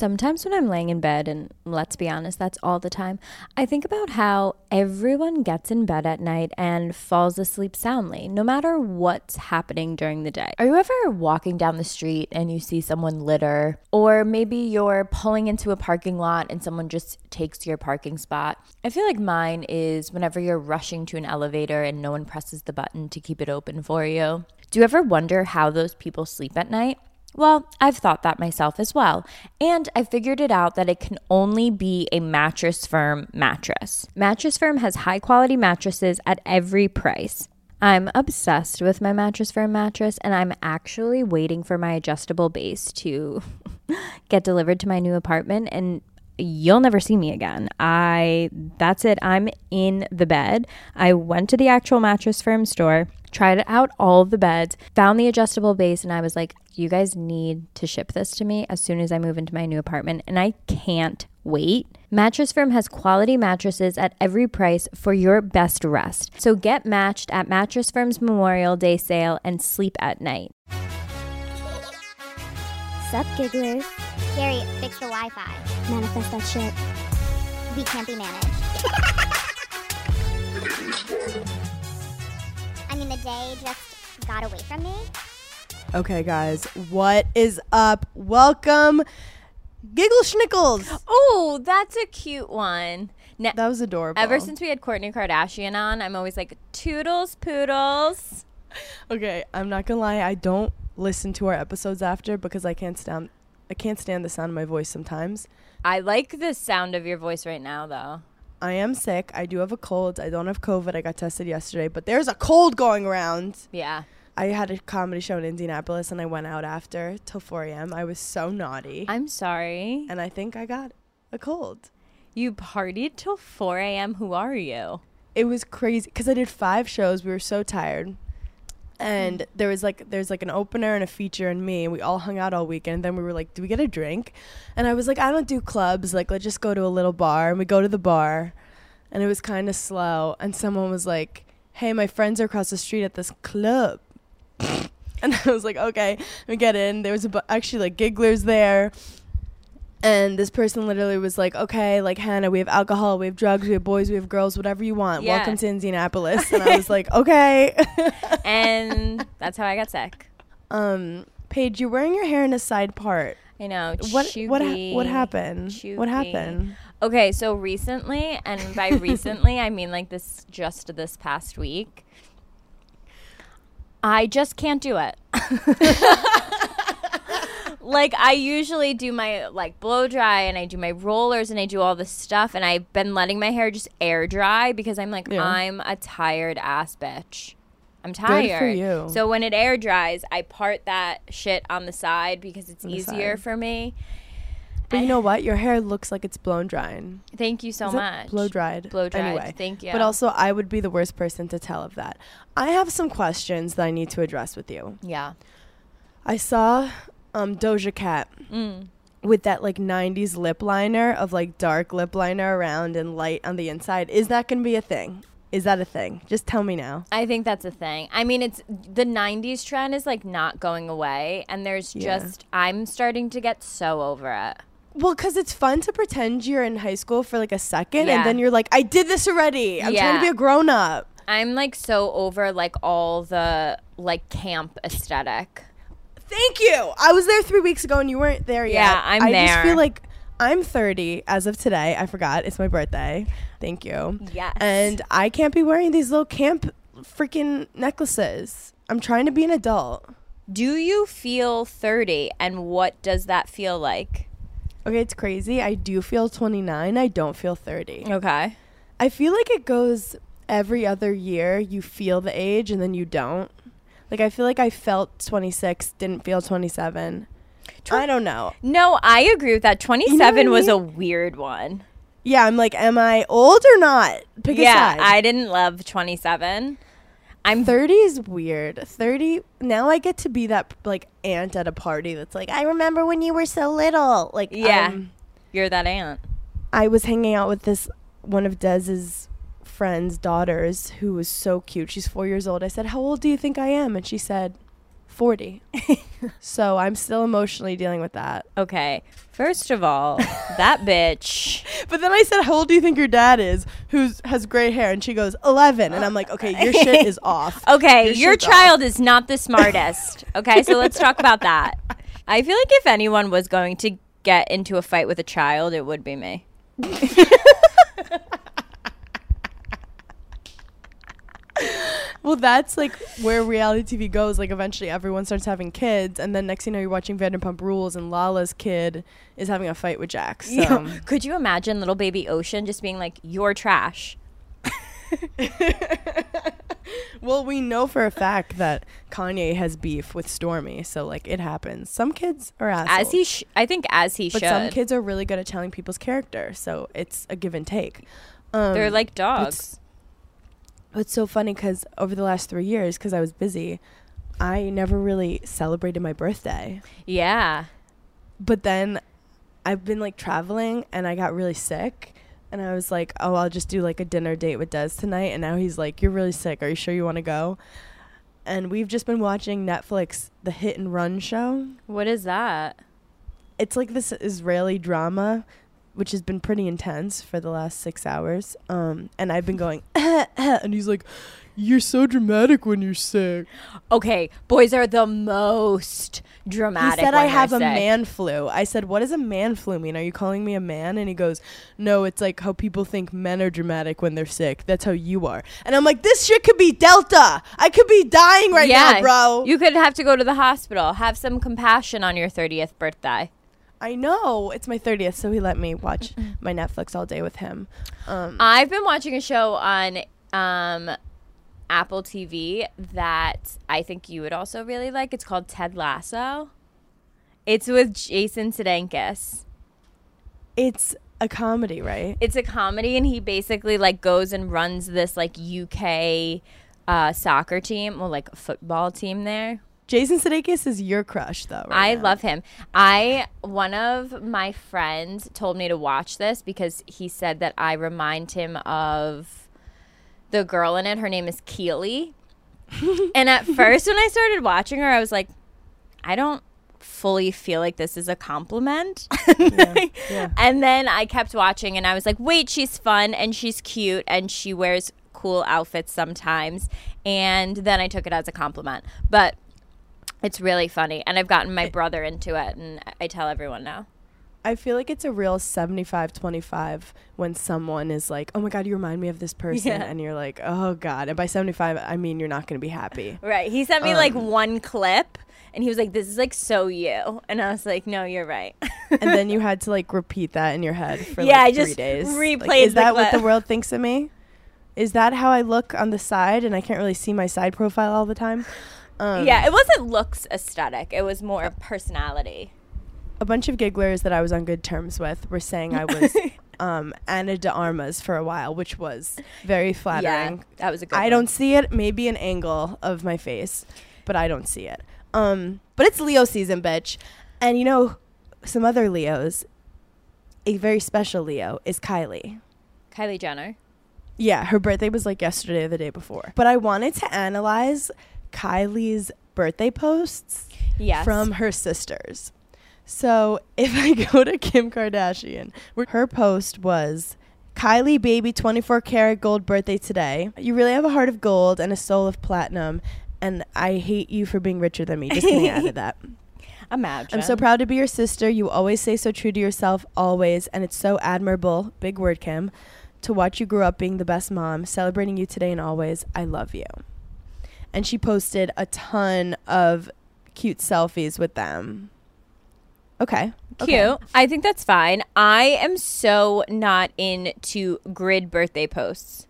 Sometimes when I'm laying in bed, and let's be honest, that's all the time, I think about how everyone gets in bed at night and falls asleep soundly, no matter what's happening during the day. Are you ever walking down the street and you see someone litter? Or maybe you're pulling into a parking lot and someone just takes your parking spot? I feel like mine is whenever you're rushing to an elevator and no one presses the button to keep it open for you. Do you ever wonder how those people sleep at night? Well, I've thought that myself as well. And I figured it out that it can only be a Mattress Firm mattress. Mattress Firm has high quality mattresses at every price. I'm obsessed with my Mattress Firm mattress, and I'm actually waiting for my adjustable base to get delivered to my new apartment. And you'll never see me again. I that's it. I'm in the bed. I went to the actual Mattress Firm store, tried out all the beds, found the adjustable base and I was like, you guys need to ship this to me as soon as I move into my new apartment and I can't wait. Mattress Firm has quality mattresses at every price for your best rest. So get matched at Mattress Firm's Memorial Day sale and sleep at night. Sup, gigglers? Gary, fix the Wi-Fi. Manifest that shit. We can't be managed. I mean, the day just got away from me. Okay, guys, what is up? Welcome, Giggle Schnickles. Oh, that's a cute one. Now, That was adorable. ever since we had Kourtney Kardashian on, I'm always like, toodles, poodles. okay, I'm not gonna lie, I don't listen to our episodes after because I can't stand. I can't stand the sound of my voice sometimes. I like the sound of your voice right now, though. I am sick. I do have a cold. I don't have COVID. I got tested yesterday, but there's a cold going around. Yeah. I had a comedy show in Indianapolis and I went out after till 4 a.m. I was so naughty. I'm sorry. and I think I got a cold. You partied till 4 a.m. Who are you? It was crazy because I did five shows. We were so tired. And mm. there was like there's like an opener and a feature and me and we all hung out all weekend. Then we were like, "Do we get a drink?" And I was like, "I don't do clubs. Like, let's just go to a little bar." And we go to the bar, and it was kind of slow. And someone was like, "Hey, my friends are across the street at this club." and I was like, "Okay." We get in. There was a bu- actually like gigglers there. And this person literally was like, okay, like Hannah, we have alcohol, we have drugs, we have boys, we have girls, whatever you want. Yeah. Welcome to Indianapolis. And I was like, okay. And that's how I got sick. um, Paige, you're wearing your hair in a side part. I know. What what ha- what happened? What happened? Okay, so recently, and by recently, I mean like this just this past week, I just can't do it. Like I usually do my like blow dry and I do my rollers and I do all this stuff and I've been letting my hair just air dry because I'm like Yeah. I'm a tired ass bitch. I'm for tired. you. So when it air dries, I part that shit on the side because it's easier side. for me. But you know what? Your hair looks like it's blown drying. Thank you so Is much. Blow dried. Blow dried. Anyway. Thank you. But also, I would be the worst person to tell of that. I have some questions that I need to address with you. yeah. I saw um, Doja Cat Mm. with that like 90s lip liner of like dark lip liner around and light on the inside. Is that going to be a thing? Is that a thing? Just tell me now. I think that's a thing. I mean, it's the 90s trend is like not going away. And there's Yeah. just, I'm starting to get so over it. Well, because it's fun to pretend you're in high school for like a second Yeah. and then you're like, I did this already. I'm trying to be a grown up. I'm like so over like all the like camp aesthetic. Thank you. I was there three weeks ago and you weren't there yet. Yeah, I'm I just feel like I'm 30 as of today. I forgot. It's my birthday. Thank you. Yes. And I can't be wearing these little camp freaking necklaces. I'm trying to be an adult. Do you feel 30 and what does that feel like? Okay, it's crazy. I do feel 29. I don't feel 30. Okay. I feel like it goes every other year. You feel the age and then you don't. Like, I feel like I felt 26, didn't feel 27. I don't know. No, I agree with that. 27 I was a mean? weird one. Yeah, I'm like, am I old or not? Pick yeah, a. I didn't love 27. I'm 30 is weird. 30, now I get to be that, like, aunt at a party that's like, I remember when you were so little. Like, Yeah. um, you're that aunt. I was hanging out with this one of Des's friends' daughters who was so cute. She's four years old. I said, How old do you think I am? And she said, 40. so I'm still emotionally dealing with that. Okay. First of all, that bitch. But then I said, "How old do you think your dad is?" Who's has gray hair, and she goes, "11." And I'm like, "Okay, your shit is off." Okay, Your your shit's off. child is not the smartest. Okay, so let's talk about that. I feel like if anyone was going to get into a fight with a child, it would be me. Well, that's like where reality TV goes. Like eventually, everyone starts having kids, and then next thing you know, you're watching Vanderpump Rules, and Lala's kid is having a fight with Jax. So. Could you imagine little baby Ocean just being like, "You're trash"? well, we know for a fact that Kanye has beef with Stormi, so like it happens. Some kids are assholes. As he, sh- I think, as he but should. some kids are really good at telling people's character, so it's a give and take. Um, They're like dogs. It's, so funny because over the last three years, because I was busy, I never really celebrated my birthday. Yeah. But then I've been like traveling and I got really sick. And I was like, oh, I'll just do like a dinner date with Des tonight. And now he's like, you're really sick. Are you sure you want to go? And we've just been watching Netflix, the Hit and Run show. What is that? It's like this Israeli drama, which has been pretty intense for the last six hours. Um, and I've been going, and he's like, you're so dramatic when you're sick. Okay, boys are the most dramatic. he said I have they're a man flu. I said, "What does a man flu mean? Are you calling me a man?" And he goes, "No, it's like how people think men are dramatic when they're sick. That's how you are." And I'm like, "This shit could be Delta. I could be dying right now, bro." You could have to go to the hospital. Have some compassion on your 30th birthday. I know it's my 30th, so he let me watch my Netflix all day with him. Um, I've been watching a show on um, Apple TV that I think you would also really like. It's called Ted Lasso. It's with Jason Sudeikis. it's a comedy, right? It's a comedy, and he basically like goes and runs this like UK uh, soccer team, well, like football team there. Jason Sudeikis is your crush, though. Right I now. love him. I one of my friends told me to watch this because he said that I remind him of the girl in it. Her name is Keely. and at first when I started watching her, I was like, I don't fully feel like this is a compliment. yeah. And then I kept watching and I was like, wait, she's fun and she's cute and she wears cool outfits sometimes. And then I took it as a compliment. But it's really funny. And I've gotten my brother into it and I tell everyone now. I feel like it's a real 75 25 when someone is like, oh my God, you remind me of this person. Yeah. And you're like, oh God. And by 75, I mean, you're not going to be happy. Right. He sent me like Um, one clip and he was like, this is like so you. And I was like, no, you're right. and then you had to like repeat that in your head for Yeah, like three just days. Like, is that what the world thinks of me? Is that how I look on the side and I can't really see my side profile all the time? Um, yeah, it wasn't looks aesthetic, it was more personality. A bunch of gigglers that I was on good terms with were saying I was um, Ana de Armas for a while, which was very flattering. Yeah, that was a good I one. don't see it. Maybe an angle of my face, but I don't see it. Um, but it's Leo season, bitch. And you know, some other Leos, a very special Leo is Kylie. Kylie Jenner. Yeah, her birthday was like yesterday or the day before. But I wanted to analyze Kylie's birthday posts Yes. from her sisters. So if I go to Kim Kardashian, her post was Kylie baby 24 karat gold birthday today. You really have a heart of gold and a soul of platinum. And I hate you for being richer than me. Just kidding, I added that. Imagine. I'm so proud to be your sister. You always say so true to yourself, always. And it's so admirable, big word, Kim, to watch you grow up being the best mom, celebrating you today and always. I love you. And she posted a ton of cute selfies with them. Okay. Cute. okay. I think that's fine. I am so not into grid birthday posts.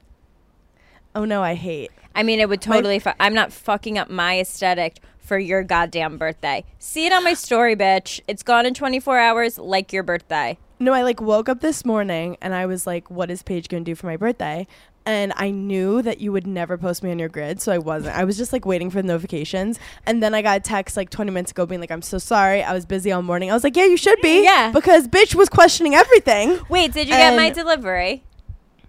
Oh no, I hate. I mean, it would totally. Fu- I'm not fucking up my aesthetic for your goddamn birthday. See it on my story, bitch. It's gone in 24 hours, like your birthday. No, I like woke up this morning and I was like, what is Paige going to do for my birthday? And I knew that you would never post me on your grid, so I wasn't. I was just like waiting for the notifications. And then I got a text like 20 minutes ago being like, I'm so sorry. I was busy all morning. I was like, yeah, you should be. Yeah. Because bitch was questioning everything. Wait, did you get my delivery?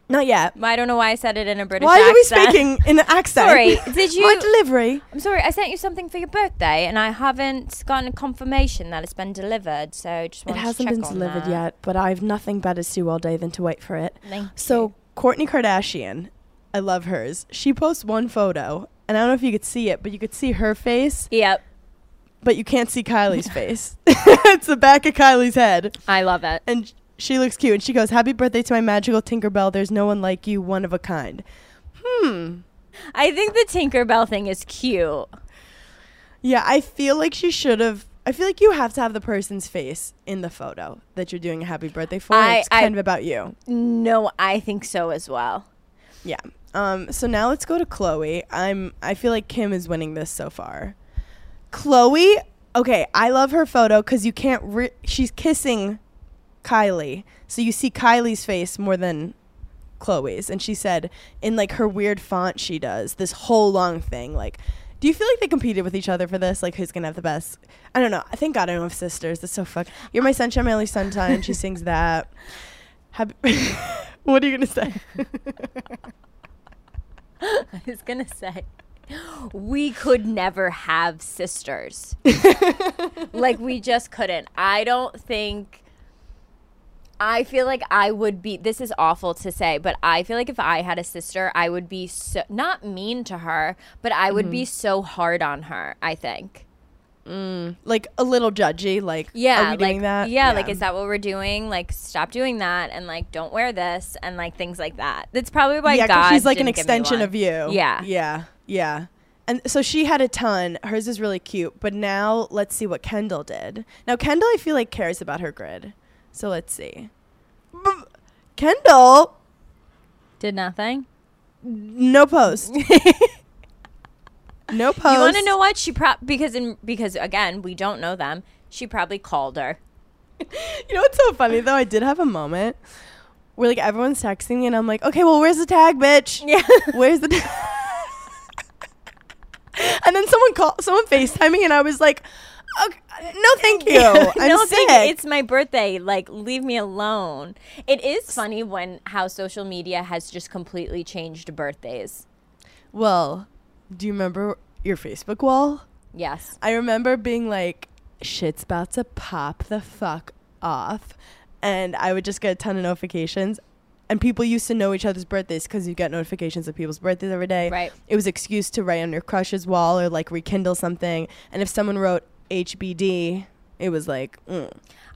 Not yet. I don't know why I said it in a British Why are we speaking in an accent? Sorry, did you- My delivery. I'm sorry, I sent you something for your birthday, and I haven't gotten a confirmation that it's been delivered. So just It hasn't been delivered that. yet, but I have nothing better to do all day than to wait for it. Thank So you. Kourtney Kardashian, I love hers. She posts one photo, and I don't know if you could see it, but you could see her face, Yep, but you can't see Kylie's face. it's the back of Kylie's head, I love it. and she looks cute. And she goes, "Happy birthday to my magical Tinkerbell. There's no one like you, one of a kind." Hmm. I think the Tinkerbell thing is cute. Yeah, I feel like she should have. I feel like you have to have the person's face in the photo that you're doing a happy birthday for. I- it's I- kind of about you. No, I think so as well. Yeah. Um. So now let's go to Khloé. I'm. I feel like Kim is winning this so far. Khloé. Okay, I love her photo because you can't. Re- she's kissing Kylie, so you see Kylie's face more than Khloé's. And she said in like her weird font, she does this whole long thing. Like, do you feel like they competed with each other for this? Like, who's gonna have the best? I don't know. I thank God I don't have sisters. That's so fuck. You're my sunshine, my only sunshine. she sings that. Happy. what are you gonna say? I was gonna say, we could never have sisters. like we just couldn't. I don't think. I feel like I would be. This is awful to say, but I feel like if I had a sister, I would be so not mean to her, but I would be mm-hmm. so hard on her. I think. Mm. like a little judgy. Like, Yeah, are we like doing that? yeah, like is that what we're doing? Like stop doing that, and like don't wear this, and like things like that. That's probably why yeah, God. she's like an extension of you. Yeah. yeah, yeah. And so she had a ton. Hers is really cute. But now let's see what Kendall did. Now Kendall, I feel like cares about her grid. So let's see. Kendall, Did nothing. no post. no post. You want to know what she pro because in because again we don't know them. She probably called her. You know what's so funny though? I did have a moment where like everyone's texting me and I'm like, okay, well, where's the tag, bitch? Yeah. Where's the? tag? and then someone called, someone Facetime me, and I was like, okay, no, thank you. I'm no, sick. thank- it's my birthday. Like, leave me alone. It is funny when how social media has just completely changed birthdays. well, do you remember your Facebook wall? Yes. I remember being like, shit's about to pop the fuck off. And I would just get a ton of notifications. And people used to know each other's birthdays because you get notifications of people's birthdays every day. Right. It was excuse to write on your crush's wall or like rekindle something. And if someone wrote HBD, it was like, mm.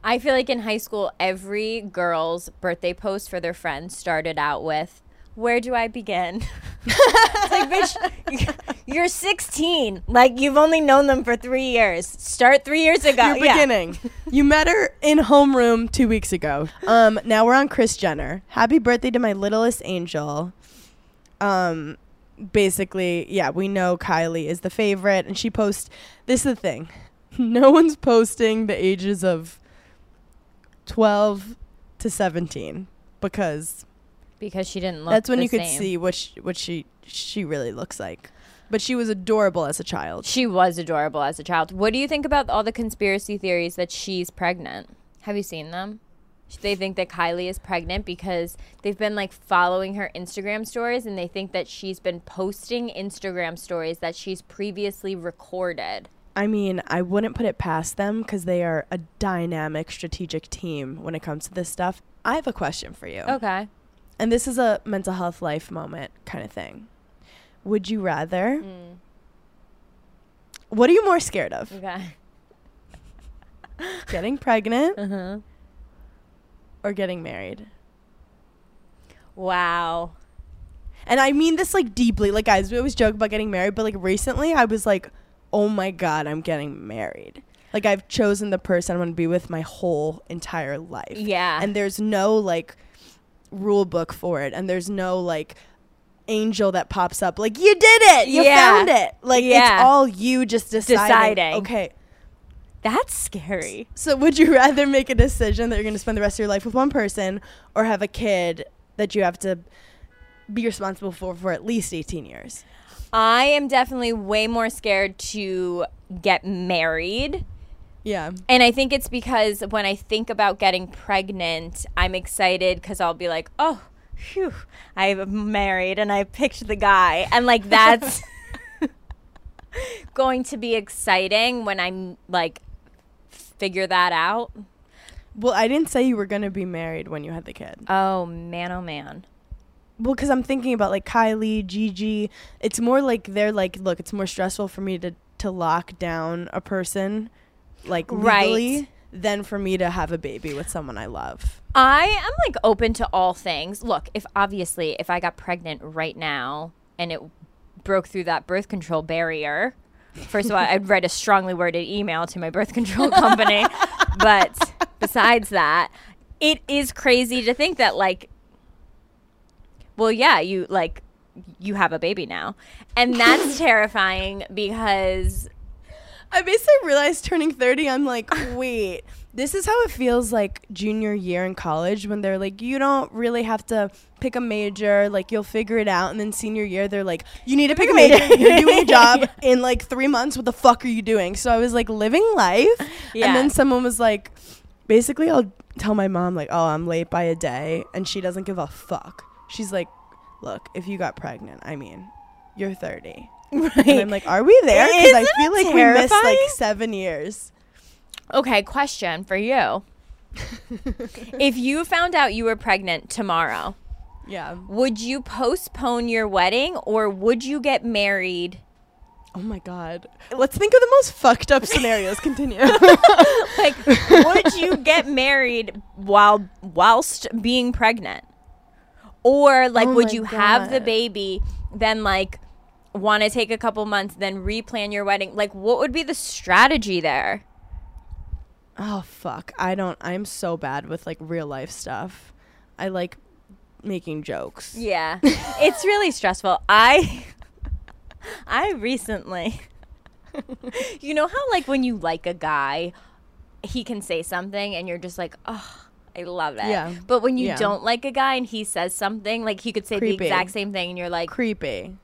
I feel like in high school, every girl's birthday post for their friends started out with, "Where do I begin?" it's like, bitch, you're 16. Like you've only known them for three years. Start three years ago. You're Yeah. beginning. you met her in homeroom two weeks ago. Um, now we're on Kris Jenner. Happy birthday to my littlest angel. Um, basically, yeah, we know Kylie is the favorite, and she posts. This is the thing. No one's posting the ages of twelve to seventeen because because she didn't look. that's when you could same. see what she, what she she really looks like. But she was adorable as a child. She was adorable as a child. What do you think about all the conspiracy theories that she's pregnant? Have you seen them? They think that Kylie is pregnant because they've been like following her Instagram stories and they think that she's been posting Instagram stories that she's previously recorded. I mean, I wouldn't put it past them because they are a dynamic, strategic team when it comes to this stuff. I have a question for you. Okay. And this is a mental health life moment kind of thing. Would you rather? Mm. What are you more scared of? Okay. Getting pregnant Uh-huh. or getting married? Wow. And I mean this like deeply. Like, guys, we always joke about getting married, but like recently I was like, oh my God, I'm getting married. Like, I've chosen the person I'm going to be with my whole entire life. Yeah. and there's no like rule book for it and there's no like angel that pops up like you did it you Yeah. found it like Yeah. it's all you just deciding. Deciding. okay That's scary. so would you rather make a decision that you're going to spend the rest of your life with one person or have a kid that you have to be responsible for for at least 18 years I am definitely way more scared to get married yeah And I think it's because when I think about getting pregnant, I'm excited because I'll be like, oh, phew, I'm married and I picked the guy. And like that's going to be exciting when I'm like figure that out. Well, I didn't say you were gonna be married when you had the kid. Oh man, oh man. Well, because I'm thinking about like Kylie, Gigi. It's more like they're like, look, it's more stressful for me to to lock down a person, like Right. than for me to have a baby with someone I love. I am like open to all things. Look, if obviously if I got pregnant right now and it broke through that birth control barrier, first of all, I'd write a strongly worded email to my birth control company. but besides that, it is crazy to think that like well, yeah, you like you have a baby now. And that's terrifying because I basically realized turning 30, I'm like, wait, this is how it feels like junior year in college when they're like, you don't really have to pick a major, like you'll figure it out. And then senior year, they're like, you need to pick a major. You're doing a job in like three months. What the fuck are you doing? So I was like living life. Yeah. And then someone was like, basically, I'll tell my mom, like, oh, I'm late by a day. And she doesn't give a fuck. She's like, look, if you got pregnant, I mean, you're 30. And I'm like, are we there? Because I feel like we missed like seven years. Okay, question for you. if you found out you were pregnant tomorrow, Yeah. would you postpone your wedding or would you get married? Oh my god. Let's think of the most fucked up scenarios. Continue. Like, would you get married while whilst being pregnant? Or like Oh would you have the baby then like want to take a couple months then replan your wedding? Like what would be the strategy there? oh fuck. I don't. I'm so bad with like real life stuff. I like making jokes. Yeah. it's really stressful. I I recently You know how like when you like a guy, he can say something and you're just like, "Oh, I love it." Yeah. But when you Yeah. don't like a guy and he says something, like he could say Creepy. the exact same thing and you're like, Creepy.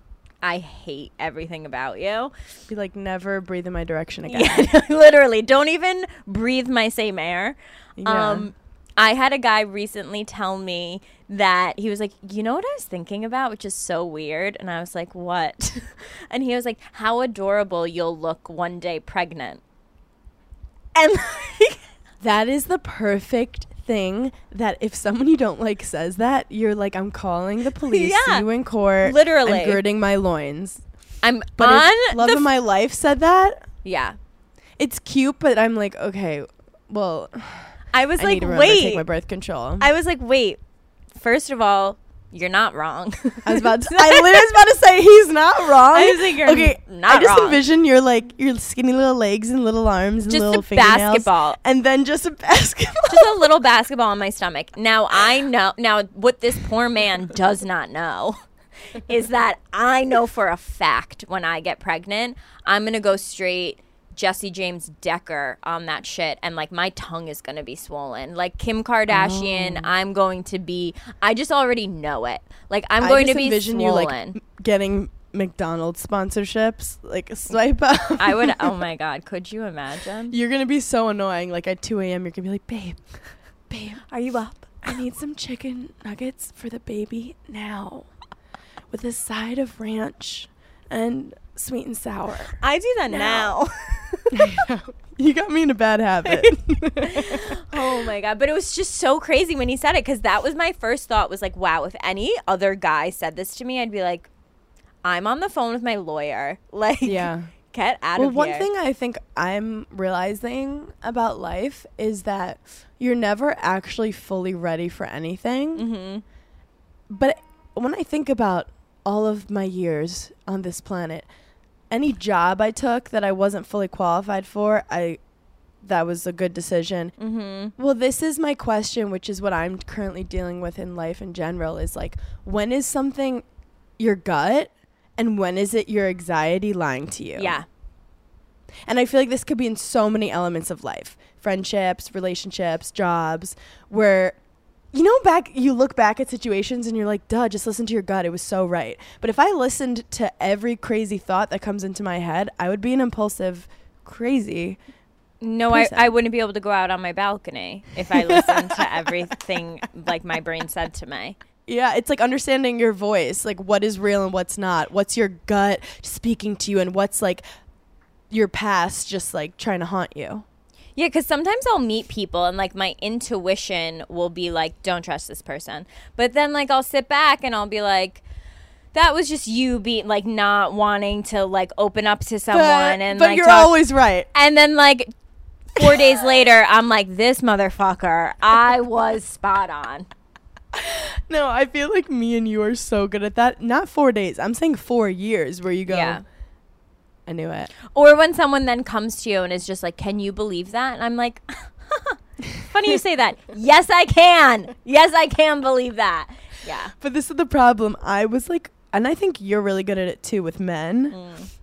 "I hate everything about you." Be like, never breathe in my direction again. Yeah, literally. Don't even breathe my same air. Yeah. Um, I had a guy recently tell me that he was like, you know what I was thinking about, which is so weird. And I was like, what? and he was like, how adorable you'll look one day pregnant. And like, That is the perfect thing that if someone you don't like says that, you're like, I'm calling the police, Yeah. see you in court. Literally. I'm girding my loins. I'm But on love of my life said that, yeah. it's cute, but I'm like, okay, well, I was I like, need to remember take wait. my birth control. I was like, wait. First of all, you're not wrong. I was about to, I literally was about to say he's not wrong. I was like, you're okay, not I just wrong. envision your like your skinny little legs and little arms and Just little a fingernails, basketball. and then just a basketball. just a little basketball on my stomach. Now I know. Now what this poor man does not know is that I know for a fact when I get pregnant, I'm gonna go straight Jessie James Decker on that shit, and like my tongue is gonna be swollen. Like Kim Kardashian, Oh. I'm going to be. I just already know it. Like I'm I going to be envision swollen. you like getting McDonald's sponsorships, like swipe up. I would. Oh my god, could you imagine? You're gonna be so annoying. Like at 2 a.m., you're gonna be like, babe, babe, Are you up? I need some chicken nuggets for the baby now, with a side of ranch and sweet and sour. I do that now. you got me in a bad habit. Oh my god! But it was just so crazy when he said it because that was my first thought. Was like, wow, if any other guy said this to me, I'd be like, I'm on the phone with my lawyer. Like, yeah. get out Well, of one thing I think I'm realizing about life is that you're never actually fully ready for anything. Mm-hmm. But when I think about all of my years on this planet, any job I took that I wasn't fully qualified for, I that was a good decision. Mm-hmm. Well, this is my question, which is what I'm currently dealing with in life in general is like when is something your gut and when is it your anxiety lying to you? Yeah. And I feel like this could be in so many elements of life friendships, relationships, jobs, where, you know, back, you look back at situations and you're like, duh, just listen to your gut. It was so right. But if I listened to every crazy thought that comes into my head, I would be an impulsive, crazy. No, I. I wouldn't be able to go out on my balcony if I listened to everything like my brain said to me. Yeah, it's like understanding your voice, like what is real and what's not. What's your gut speaking to you, and what's like your past just like trying to haunt you. Yeah, because sometimes I'll meet people and like my intuition will be like, don't trust this person. But then like I'll sit back and I'll be like, that was just you being like not wanting to like open up to someone but, and but like you're talk- always right. and then like four days later I'm like, this motherfucker, I was spot on. No, I feel like me and you are so good at that. Not four days. I'm saying four years where you go. Yeah. I knew it. Or when someone then comes to you and is just like, Can you believe that? And I'm like, Funny you say that. Yes, I can. Yes, I can believe that. Yeah. But this is the problem. I was like, and I think you're really good at it too with men. Mm.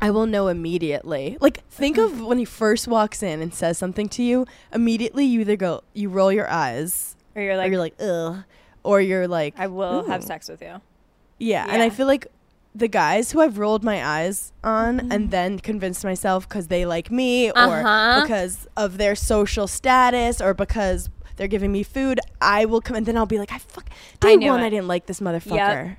I will know immediately. Like, think of when he first walks in and says something to you. Immediately, you either go, you roll your eyes, Or you're or like, you're like, ugh, or you're like, I will have sex with you. Yeah, and I feel like the guys who I've rolled my eyes on Mm-hmm. and then convinced myself because they like me or Uh-huh. because of their social status or because they're giving me food, I will come and then I'll be like, I fuck, I day knew one, it. I didn't like this motherfucker.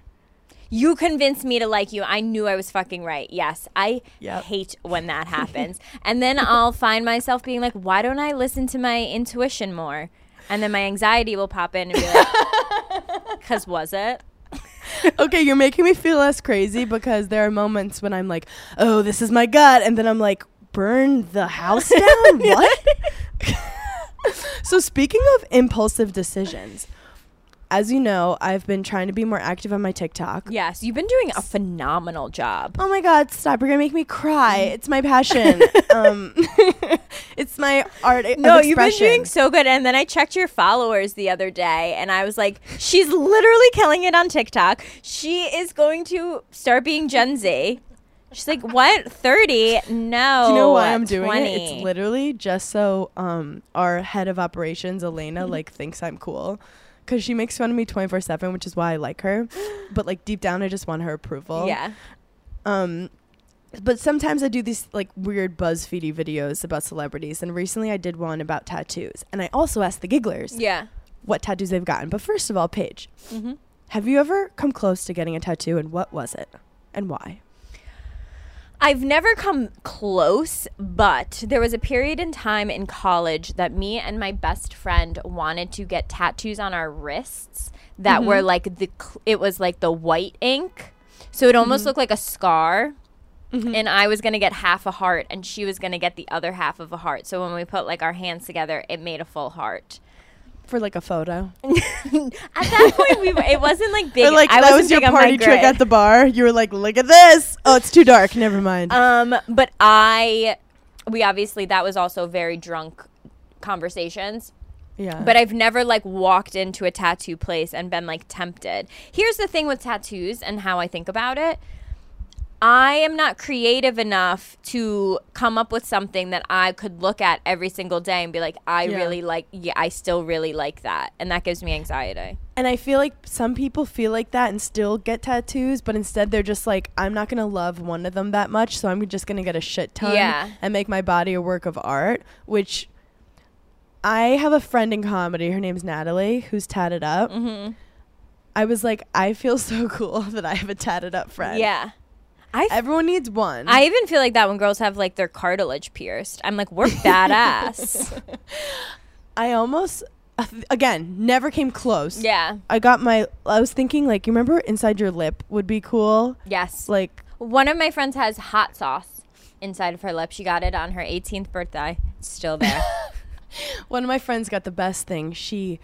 You convinced me to like you. I knew I was fucking right. Yes. I Yep. hate when that happens. and then I'll find myself being like, why don't I listen to my intuition more? And then my anxiety will pop in and be like, because was it? okay, you're making me feel less crazy because there are moments when I'm like, oh, this is my gut, and then I'm like, burn the house down? what? so, speaking of impulsive decisions, as you know, I've been trying to be more active on my TikTok. Yes. You've been doing a phenomenal job. Oh my God, stop. You're going to make me cry. It's my passion. um, it's my art. of No, you've been doing so good. And then I checked your followers the other day and I was like, she's literally killing it on TikTok. She is going to start being Gen Z. She's like, what? 30? No. Do you know why I'm doing 20. it? It's literally just so um, our head of operations, Elena, Mm-hmm. like thinks I'm cool. Because she makes fun of me 24 7, which is why I like her. But like deep down, I just want her approval. Yeah. Um, but sometimes I do these like weird BuzzFeedy videos about celebrities. And recently I did one about tattoos. And I also asked the gigglers Yeah. what tattoos they've gotten. But first of all, Paige, Mm-hmm. have you ever come close to getting a tattoo and what was it and why? I've never come close, but there was a period in time in college that me and my best friend wanted to get tattoos on our wrists that mm-hmm. were like the cl- it was like the white ink. So it almost mm-hmm. looked like a scar. Mm-hmm. And I was going to get half a heart and she was going to get the other half of a heart. So when we put like our hands together, it made a full heart. For like a photo. At that point we were, it wasn't like big. Or like I that wasn't your big on my party trick at the bar. You were like, "Look at this! Oh, it's too dark. Never mind." Um, but I, we obviously that was also very drunk conversations. yeah, But I've never like walked into a tattoo place and been like tempted. Here's the thing with tattoos and how I think about it. I am not creative enough to come up with something that I could look at every single day and be like, I Yeah. really like, yeah, I still really like that. And that gives me anxiety. and I feel like some people feel like that and still get tattoos, but instead they're just like, "I'm not gonna love one of them that much, so I'm just gonna get a shit ton Yeah. and make my body a work of art." Which I have a friend in comedy. Her name's Natalie, who's tatted up. Mm-hmm. I was like, I feel so cool that I have a tatted up friend. Yeah. I, everyone needs one. I even feel like that when girls have like their cartilage pierced. I'm like, we're badass. I almost, again, never came close. yeah. I got my. I was thinking like, you remember inside your lip would be cool. Yes. Like, One of my friends has hot sauce inside of her lip. She got it on her 18th birthday. It's still there. one of my friends got the best thing. She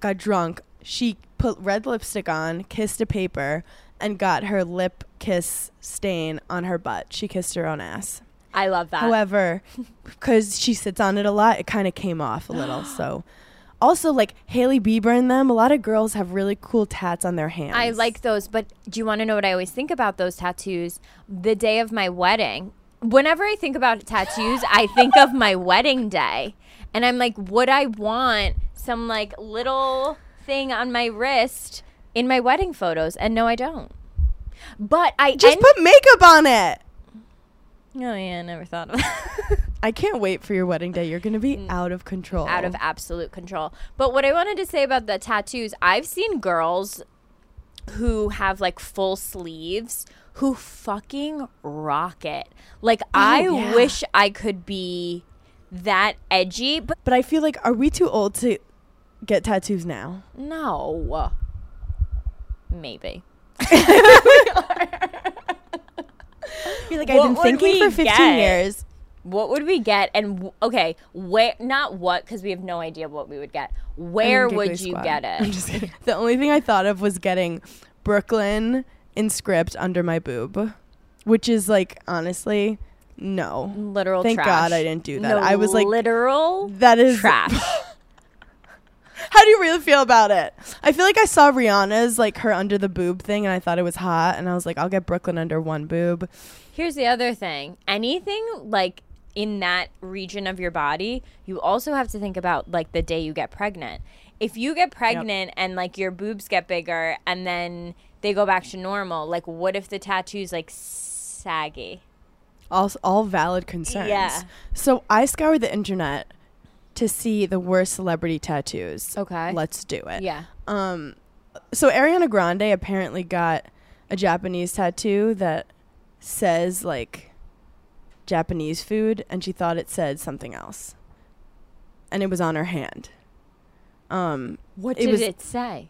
got drunk. She put red lipstick on, kissed a paper, and got her lip kiss stain on her butt. She kissed her own ass. I love that. However, because she sits on it a lot, it kind of came off a little. so, also like Hailey Bieber and them, a lot of girls have really cool tats on their hands. I like those, but do you want to know what I always think about those tattoos? The day of my wedding. Whenever I think about tattoos, I think of my wedding day. And I'm like, would I want some like little thing on my wrist in my wedding photos? And no, I don't. But I just en- put makeup on it. Oh yeah, I never thought of that. I can't wait for your wedding day. You're gonna be out of control. Mm. out of absolute control. But what I wanted to say about the tattoos, I've seen girls who have like full sleeves who fucking rock it. Like I yeah. wish I could be that edgy, but But I feel like, are we too old to get tattoos now? no. Maybe. Feel like What I've been would thinking we for 15 get? years. What would we get? And okay, where not what because we have no idea what we would get. Where would you Squad. get it? I'm just kidding. The only thing I thought of was getting Brooklyn in script under my boob, which is like honestly, no. Literal Thank trash. God I didn't do that. No, I was like, literal that is trash. How do you really feel about it? I feel like I saw Rihanna's like her under the boob thing, and I thought it was hot, and I was like, I'll get Brooklyn under one boob. Here's the other thing. Anything like in that region of your body, you also have to think about like the day you get pregnant. If you get pregnant and like your boobs get bigger and then they go back to normal, like what if the tattoo's like saggy? All all valid concerns. Yeah. So I scoured the internet to see the worst celebrity tattoos. Okay. Let's do it. Yeah. Um, so Ariana Grande apparently got a Japanese tattoo that says like Japanese food, and she thought it said something else, and it was on her hand. Um, What It did was- it say?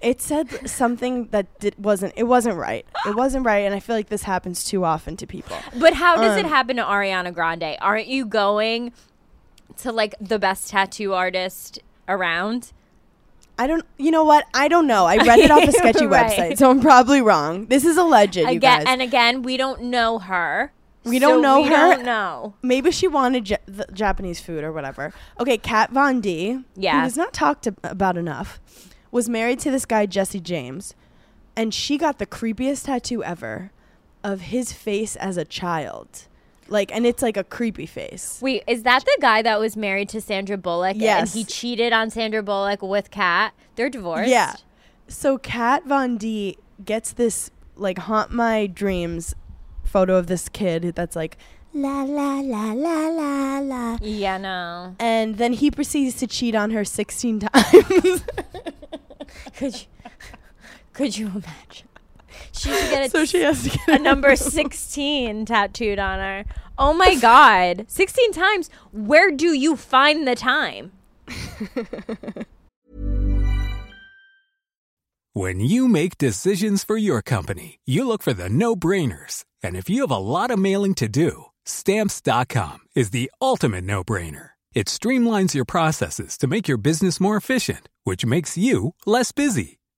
it said something that did, wasn't it wasn't right. It wasn't right, and I feel like this happens too often to people. But how does it Um, happen to Ariana Grande? Aren't you going to like the best tattoo artist around? I don't. You know what? I don't know. I read it off a sketchy Right. website, so I'm probably wrong. This is alleged, you Again guys. and again, we don't know her. We don't know we her. don't know. Maybe she wanted ja- Japanese food or whatever. Okay, Kat Von D, Yeah. who is not talked about enough, was married to this guy Jesse James, and she got the creepiest tattoo ever of his face as a child, like, and it's like a creepy face. Wait, is that the guy that was married to Sandra Bullock? Yes. And he cheated on Sandra Bullock with Kat? They're divorced? Yeah. So Kat Von D gets this like haunt my dreams photo of this kid that's like la la la la la la. Yeah, no. And then he proceeds to cheat on her 16 times. Could you, could you imagine? She should get a, so she has to get a number 16 tattooed on her. Oh my God. 16 times. Where do you find the time? When you make decisions for your company, you look for the no brainers. And if you have a lot of mailing to do, stamps.com is the ultimate no brainer. It streamlines your processes to make your business more efficient, which makes you less busy.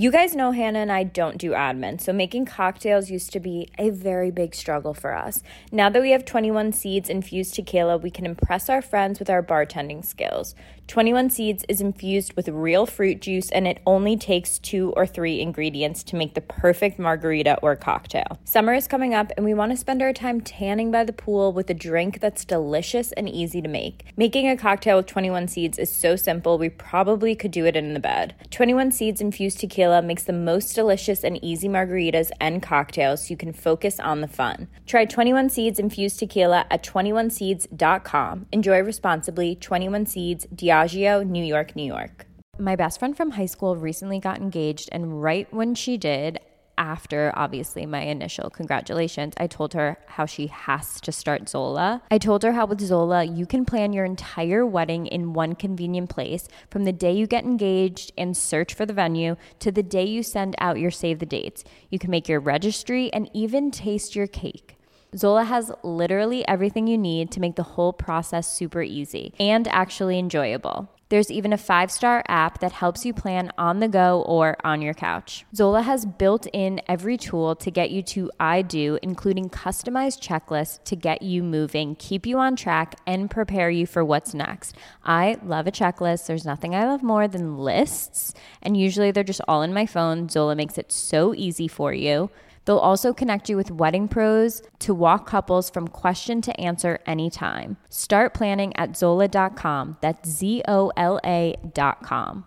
You guys know Hannah and I don't do admin, so making cocktails used to be a very big struggle for us. Now that we have 21 Seeds infused tequila, we can impress our friends with our bartending skills. 21 Seeds is infused with real fruit juice and it only takes two or three ingredients to make the perfect margarita or cocktail. Summer is coming up and we want to spend our time tanning by the pool with a drink that's delicious and easy to make. Making a cocktail with 21 Seeds is so simple, we probably could do it in the bed. 21 Seeds infused tequila makes the most delicious and easy margaritas and cocktails so you can focus on the fun. Try 21 Seeds infused tequila at 21seeds.com. Enjoy responsibly. 21 Seeds, New York, New York. My best friend from high school recently got engaged, and right when she did, after obviously my initial congratulations, I told her how she has to start Zola. I told her how with Zola, you can plan your entire wedding in one convenient place from the day you get engaged and search for the venue to the day you send out your save the dates. You can make your registry and even taste your cake. Zola has literally everything you need to make the whole process super easy and actually enjoyable. There's even a five star app that helps you plan on the go or on your couch. Zola has built in every tool to get you to I do, including customized checklists to get you moving, keep you on track, and prepare you for what's next. I love a checklist. There's nothing I love more than lists, and usually they're just all in my phone. Zola makes it so easy for you. They'll also connect you with wedding pros to walk couples from question to answer anytime. Start planning at Zola.com. That's Z O L A.com.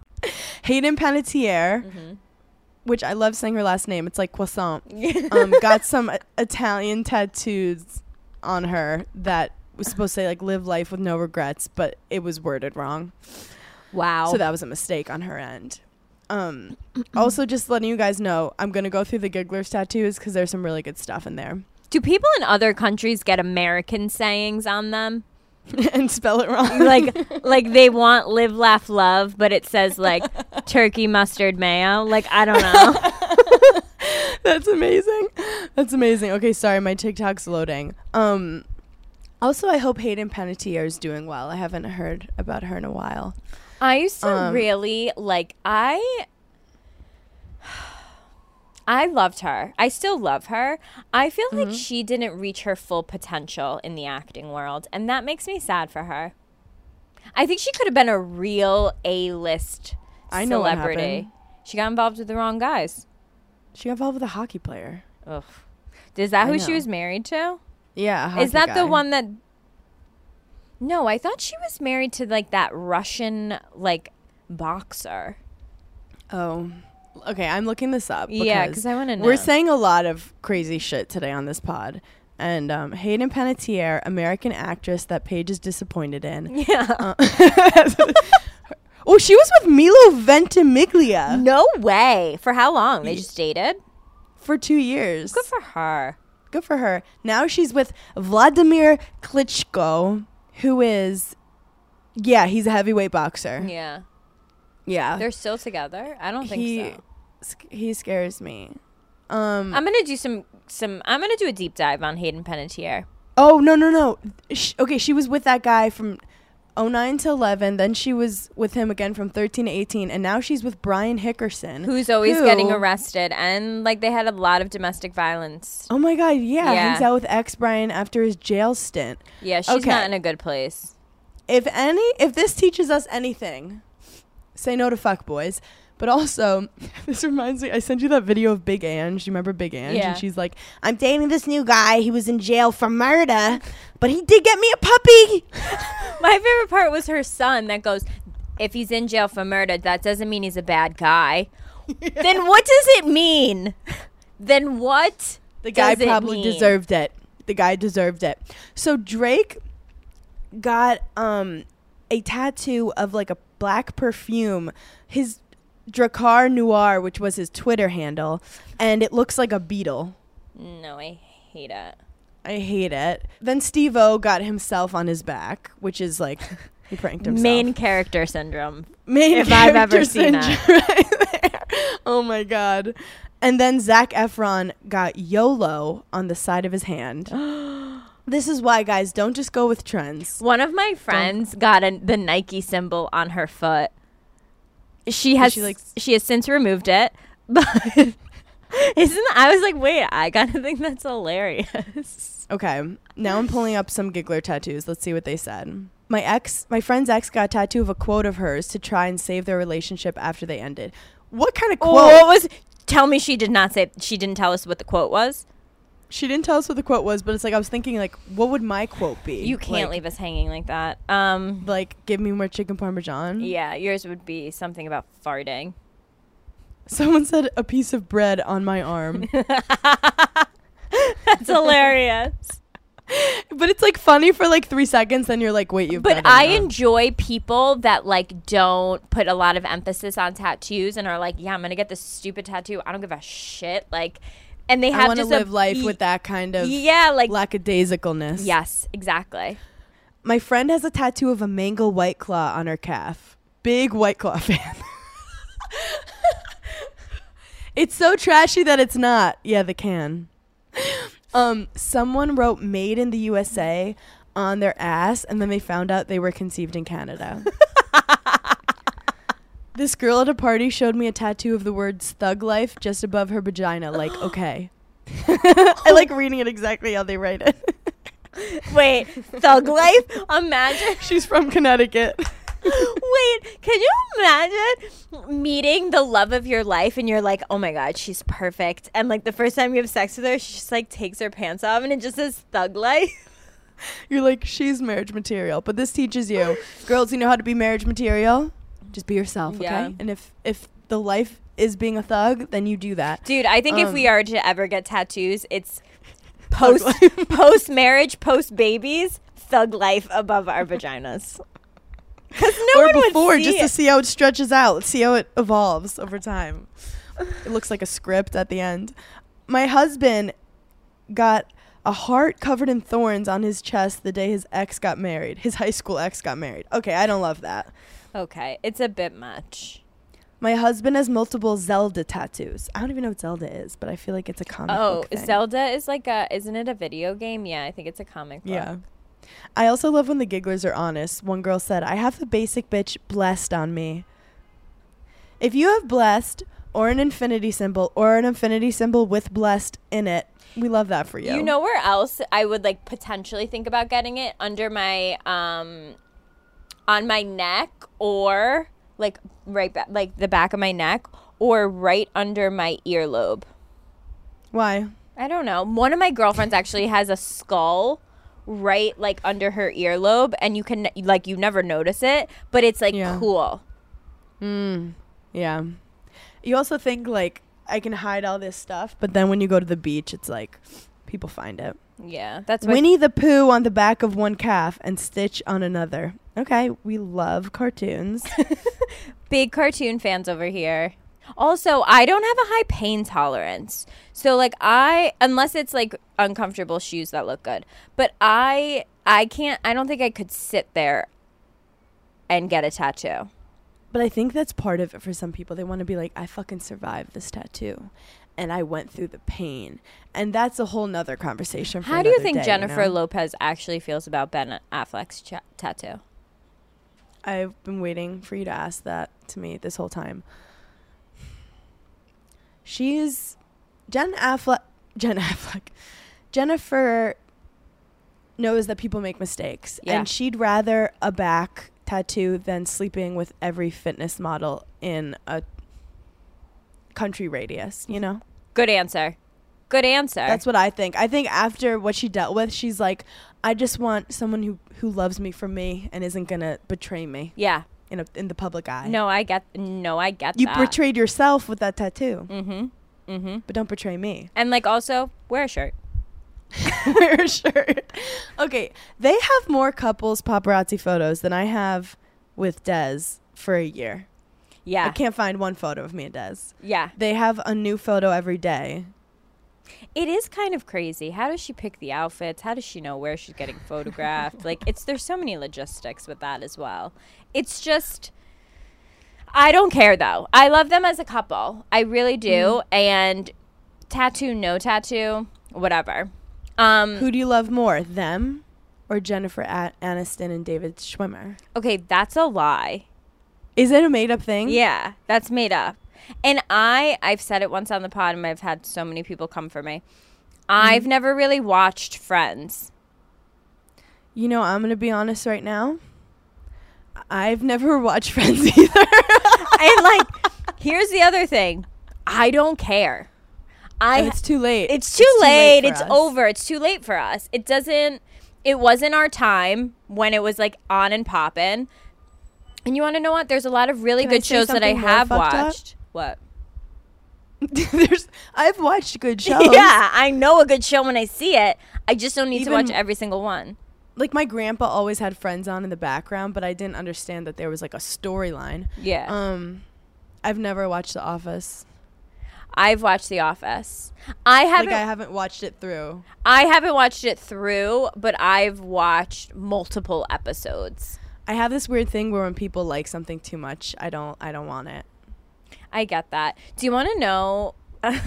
Hayden Panettiere, Mm-hmm. which I love saying her last name. It's like croissant. um, got some uh, Italian tattoos on her that was supposed to say like live life with no regrets, but it was worded wrong. Wow. So that was a mistake on her end. Um, also, just letting you guys know, I'm gonna go through the Gigglers tattoos because there's some really good stuff in there, Do people in other countries get American sayings on them? and spell it wrong. Like like they want live laugh love, but it says like turkey mustard mayo. Like I don't know. That's amazing. That's amazing. Okay, sorry, my TikTok's loading. Um, also, I hope Hayden Panettiere is doing well. I haven't heard about her in a while. I used to Um, really like I I loved her. I still love her. I feel Mm-hmm. like she didn't reach her full potential in the acting world, and that makes me sad for her. I think she could have been a real A-list I know celebrity. She got involved with the wrong guys. She got involved with a hockey player. Ugh. Is that I who she was married to? Yeah, a Is that the one that No, I thought she was married to like that Russian like boxer. Oh, okay. I'm looking this up. Yeah, because 'cause I wanna know. We're saying a lot of crazy shit today on this pod. And um, Hayden Panettiere, American actress that Paige is disappointed in. Yeah. oh, she was with Milo Ventimiglia No way. For how long? They just dated? for two years. Good for her. Good for her. Now she's with Wladimir Klitschko, who is, yeah, he's a heavyweight boxer. Yeah. Yeah, They're still together? I don't think he so. sc- he scares me. Um. I'm gonna do some some I'm gonna do a deep dive on Hayden Panettiere. oh no no no. Sh- okay, she was with that guy from 09 to 11. Then she was with him again from 13 to 18, and now she's with Brian Hickerson, Who's always who- getting arrested and like they had a lot of domestic violence. Oh my god, yeah, Yeah. hangs out with ex Brian after his jail stint. Yeah, she's Okay. not in a good place. if any if this teaches us anything say no to fuck boys but also this reminds me i sent you that video of big ange you remember big ange Yeah. and she's like i'm dating this new guy he was in jail for murder but he did get me a puppy My favorite part was her son that goes, if he's in jail for murder, that doesn't mean he's a bad guy. Then what does it mean? Then what? the guy probably mean? deserved it the guy deserved it so drake got um a tattoo of like a black perfume his Drakkar Noir which was his twitter handle and it looks like a beetle No, I hate it. I hate it. Then Steve O got himself on his back, which is like he pranked himself. Main character syndrome. Main if I've ever seen that. syndrome right there. Oh my god. And then Zac Efron got YOLO on the side of his hand. this is why, guys, don't just go with trends. One of my friends got a, the Nike symbol on her foot. She has she, like, she has since removed it, but isn't I was like, wait, I gotta think that's hilarious. Okay, now I'm pulling up some giggler tattoos. Let's see what they said. My ex, my friend's ex, got a tattoo of a quote of hers to try and save their relationship after they ended. What kind of quote? What was? Tell me she did not say. She didn't tell us what the quote was. She didn't tell us what the quote was, but it's like I was thinking, like, what would my quote be? You can't like, leave us hanging like that. Um, Like, give me more chicken parmesan. yeah, yours would be something about farting. Someone said a piece of bread on my arm, That's hilarious. but it's like funny for like three seconds. Then you're like, wait, you've. But I enjoy people that like don't put a lot of emphasis on tattoos and are like, yeah, I'm gonna get this stupid tattoo. I don't give a shit. Like, and they have to just a- live life with that kind of yeah, like lackadaisicalness. yes, exactly. My friend has a tattoo of a mango white claw on her calf. Big white claw fan. it's so trashy that it's not. Yeah, the can. Um, someone wrote "Made in the USA" on their ass, and then they found out they were conceived in Canada. this girl at a party showed me a tattoo of the words "thug life" just above her vagina. Like, okay. I like reading it exactly how they write it. Wait, thug life? Imagine. She's from Connecticut. Wait, can you imagine meeting the love of your life and you're like, oh my god, she's perfect, and like the first time you have sex with her, she just like takes her pants off and it just says thug life. You're like, she's marriage material. But this teaches you, girls, you know how to be marriage material? Just be yourself, okay? Yeah. And if if the life is being a thug, then you do that. Dude, I think if Um, we are to ever get tattoos, it's post post marriage, post babies, thug life above our vaginas. Because no or one before, just to see how it stretches out. See how it evolves over time. It looks like a script at the end. My husband got a heart covered in thorns on his chest the day his ex got married. His high school ex got married. Okay, I don't love that. Okay, it's a bit much. My husband has multiple Zelda tattoos. I don't even know what Zelda is, but I feel like it's a comic Oh, book thing. Zelda is like a isn't it a video game? Yeah, I think it's a comic book. Yeah. I also love when the gigglers are honest. One girl said, I have the basic bitch blessed on me. If you have blessed or an infinity symbol or an infinity symbol with blessed in it, we love that for you. You know where else I would like potentially think about getting it under my um on my neck or like right back like the back of my neck or right under my earlobe. why? I don't know. One of my girlfriends actually has a skull right like under her earlobe and you can like you never notice it, but it's like Yeah. cool. Mm. Yeah. You also think like I can hide all this stuff, but then when you go to the beach, it's like people find it. Yeah, that's Winnie the Pooh on the back of one calf and Stitch on another. Okay, we love cartoons. big cartoon fans over here. Also, I don't have a high pain tolerance. So like I unless it's like uncomfortable shoes that look good. But I I can't I don't think I could sit there and get a tattoo. But I think that's part of it for some people. They want to be like, I fucking survived this tattoo. And I went through the pain. And that's a whole nother conversation. For How do you think day, Jennifer know? Lopez actually feels about Ben Affleck's cha- tattoo? I've been waiting for you to ask that to me this whole time. She's Jen Affleck. Jen Affleck. Jennifer knows that people make mistakes, Yeah. and she'd rather a back tattoo than sleeping with every fitness model in a country radius. You know. Good answer. Good answer. That's what I think. I think after what she dealt with, she's like, I just want someone who who loves me for me and isn't gonna betray me yeah. in a, in the public eye. No, I get no, I get you that. betrayed yourself with that tattoo, Mm-hmm. Mm-hmm. but don't betray me. And like also wear a shirt. Wear a shirt. Okay, they have more couples paparazzi photos than I have with Des for a year. I can't find one photo of me and Des. Yeah. They have a new photo every day. It is kind of crazy. How does she pick the outfits? How does she know where she's getting photographed? like it's there's so many logistics with that as well. It's just I don't care though. I love them as a couple. I really do. And tattoo no tattoo, whatever. Um Who do you love more, them or Jennifer A- Aniston and David Schwimmer? okay, that's a lie. Is it a made up thing? Yeah, that's made up. And I, I've said it once on the pod, and I've had so many people come for me. I've mm-hmm. never really watched Friends. You know, I'm gonna be honest right now. I've never watched Friends either. and like, here's the other thing I don't care. I, it's too late. it's too late. for It's us. over. It's too late for us. It doesn't, it wasn't our time when it was like on and popping. And you want to know what? There's a lot of really Can good shows that I have fucked up? watched. What? There's, I've watched good shows. Yeah, I know a good show when I see it. I just don't need to watch every single one. Like my grandpa always had Friends on in the background, but I didn't understand that there was like a storyline. Yeah. Um, I've never watched The Office. I've watched The Office. I haven't like I haven't watched it through. I haven't watched it through, but I've watched multiple episodes. I have this weird thing where when people like something too much, I don't I don't want it. I get that. Do you want to know I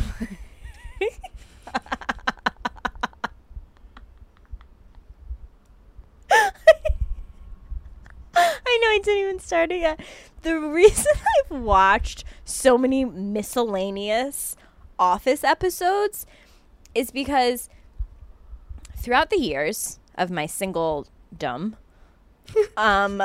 know I didn't even start it yet. The reason I've watched so many miscellaneous office episodes is because throughout the years of my single dumb um,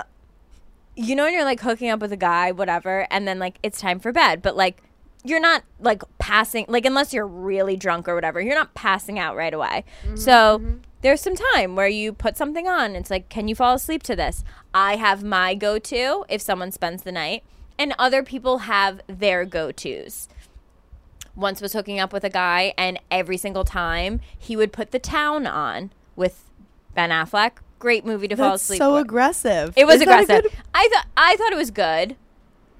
you know, when you're like hooking up with a guy, whatever, and then like it's time for bed, but like you're not like passing, like unless you're really drunk or whatever, you're not passing out right away. so there's some time where you put something on. It's like, can you fall asleep to this? I have my go to if someone spends the night, and other people have their go tos once was hooking up with a guy and every single time he would put the town on with Ben Affleck. Great movie to fall asleep. so for. aggressive. it was Is aggressive. good- I thought I thought it was good.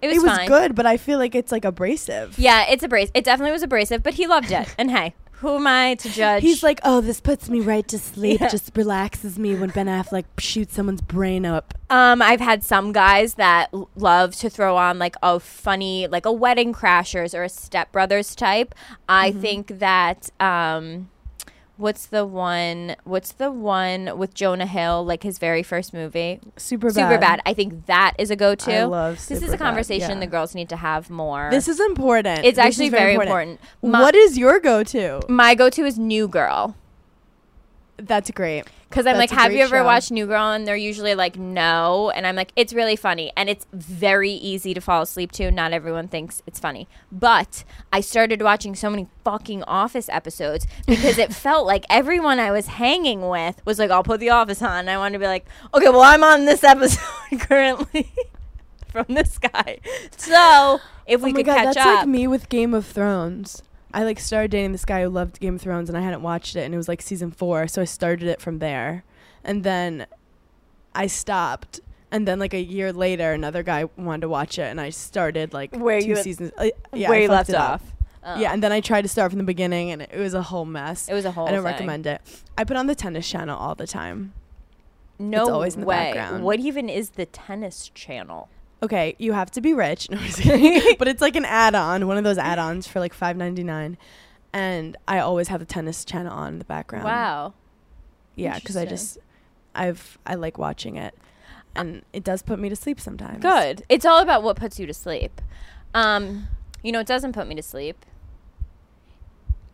It was it was good, but I feel like it's like abrasive. Yeah, it's abrasive. It definitely was abrasive, but he loved it. and hey, who am I to judge? He's like, oh, this puts me right to sleep. Yeah. Just relaxes me when Ben Affleck shoots someone's brain up. Um, I've had some guys that l- love to throw on like a funny, like a Wedding Crashers or a Step Brothers type. I Mm-hmm. think that um, what's the one? What's the one with Jonah Hill? Like his very first movie, Super bad. Super Bad. I think that is a go-to. I love this is a conversation yeah. the girls need to have more. This is important. it's This actually is very important. My, what is your go-to? my go-to is New Girl. That's great. Because I'm like, That's have you ever show. watched New Girl? And they're usually like, no. And I'm like, it's really funny. And it's very easy to fall asleep to. Not everyone thinks it's funny. But I started watching so many fucking Office episodes because it felt like everyone I was hanging with was like, I'll put The Office on. And I wanted to be like, okay, well, I'm on this episode currently from this guy. So if oh we oh my could god, catch that's up. like me with Game of Thrones. I like started dating this guy who loved Game of Thrones, and I hadn't watched it, and it was like season four, so I started it from there, and then I stopped, and then like a year later, another guy wanted to watch it, and I started like Where two you seasons. Uh, yeah, where I you left off. Oh. Yeah, and then I tried to start from the beginning, and it was a whole mess. It was a whole I don't thing. recommend it. I put on the tennis channel all the time. No always in the way. background. What even is the tennis channel? Okay, you have to be rich. No, but it's like an add-on, one of those add-ons for like five ninety nine, and I always have the tennis channel on in the background. Wow. Yeah, because I just, I've I like watching it, and it does put me to sleep sometimes. Good. It's all about what puts you to sleep. Um, you know, it doesn't put me to sleep.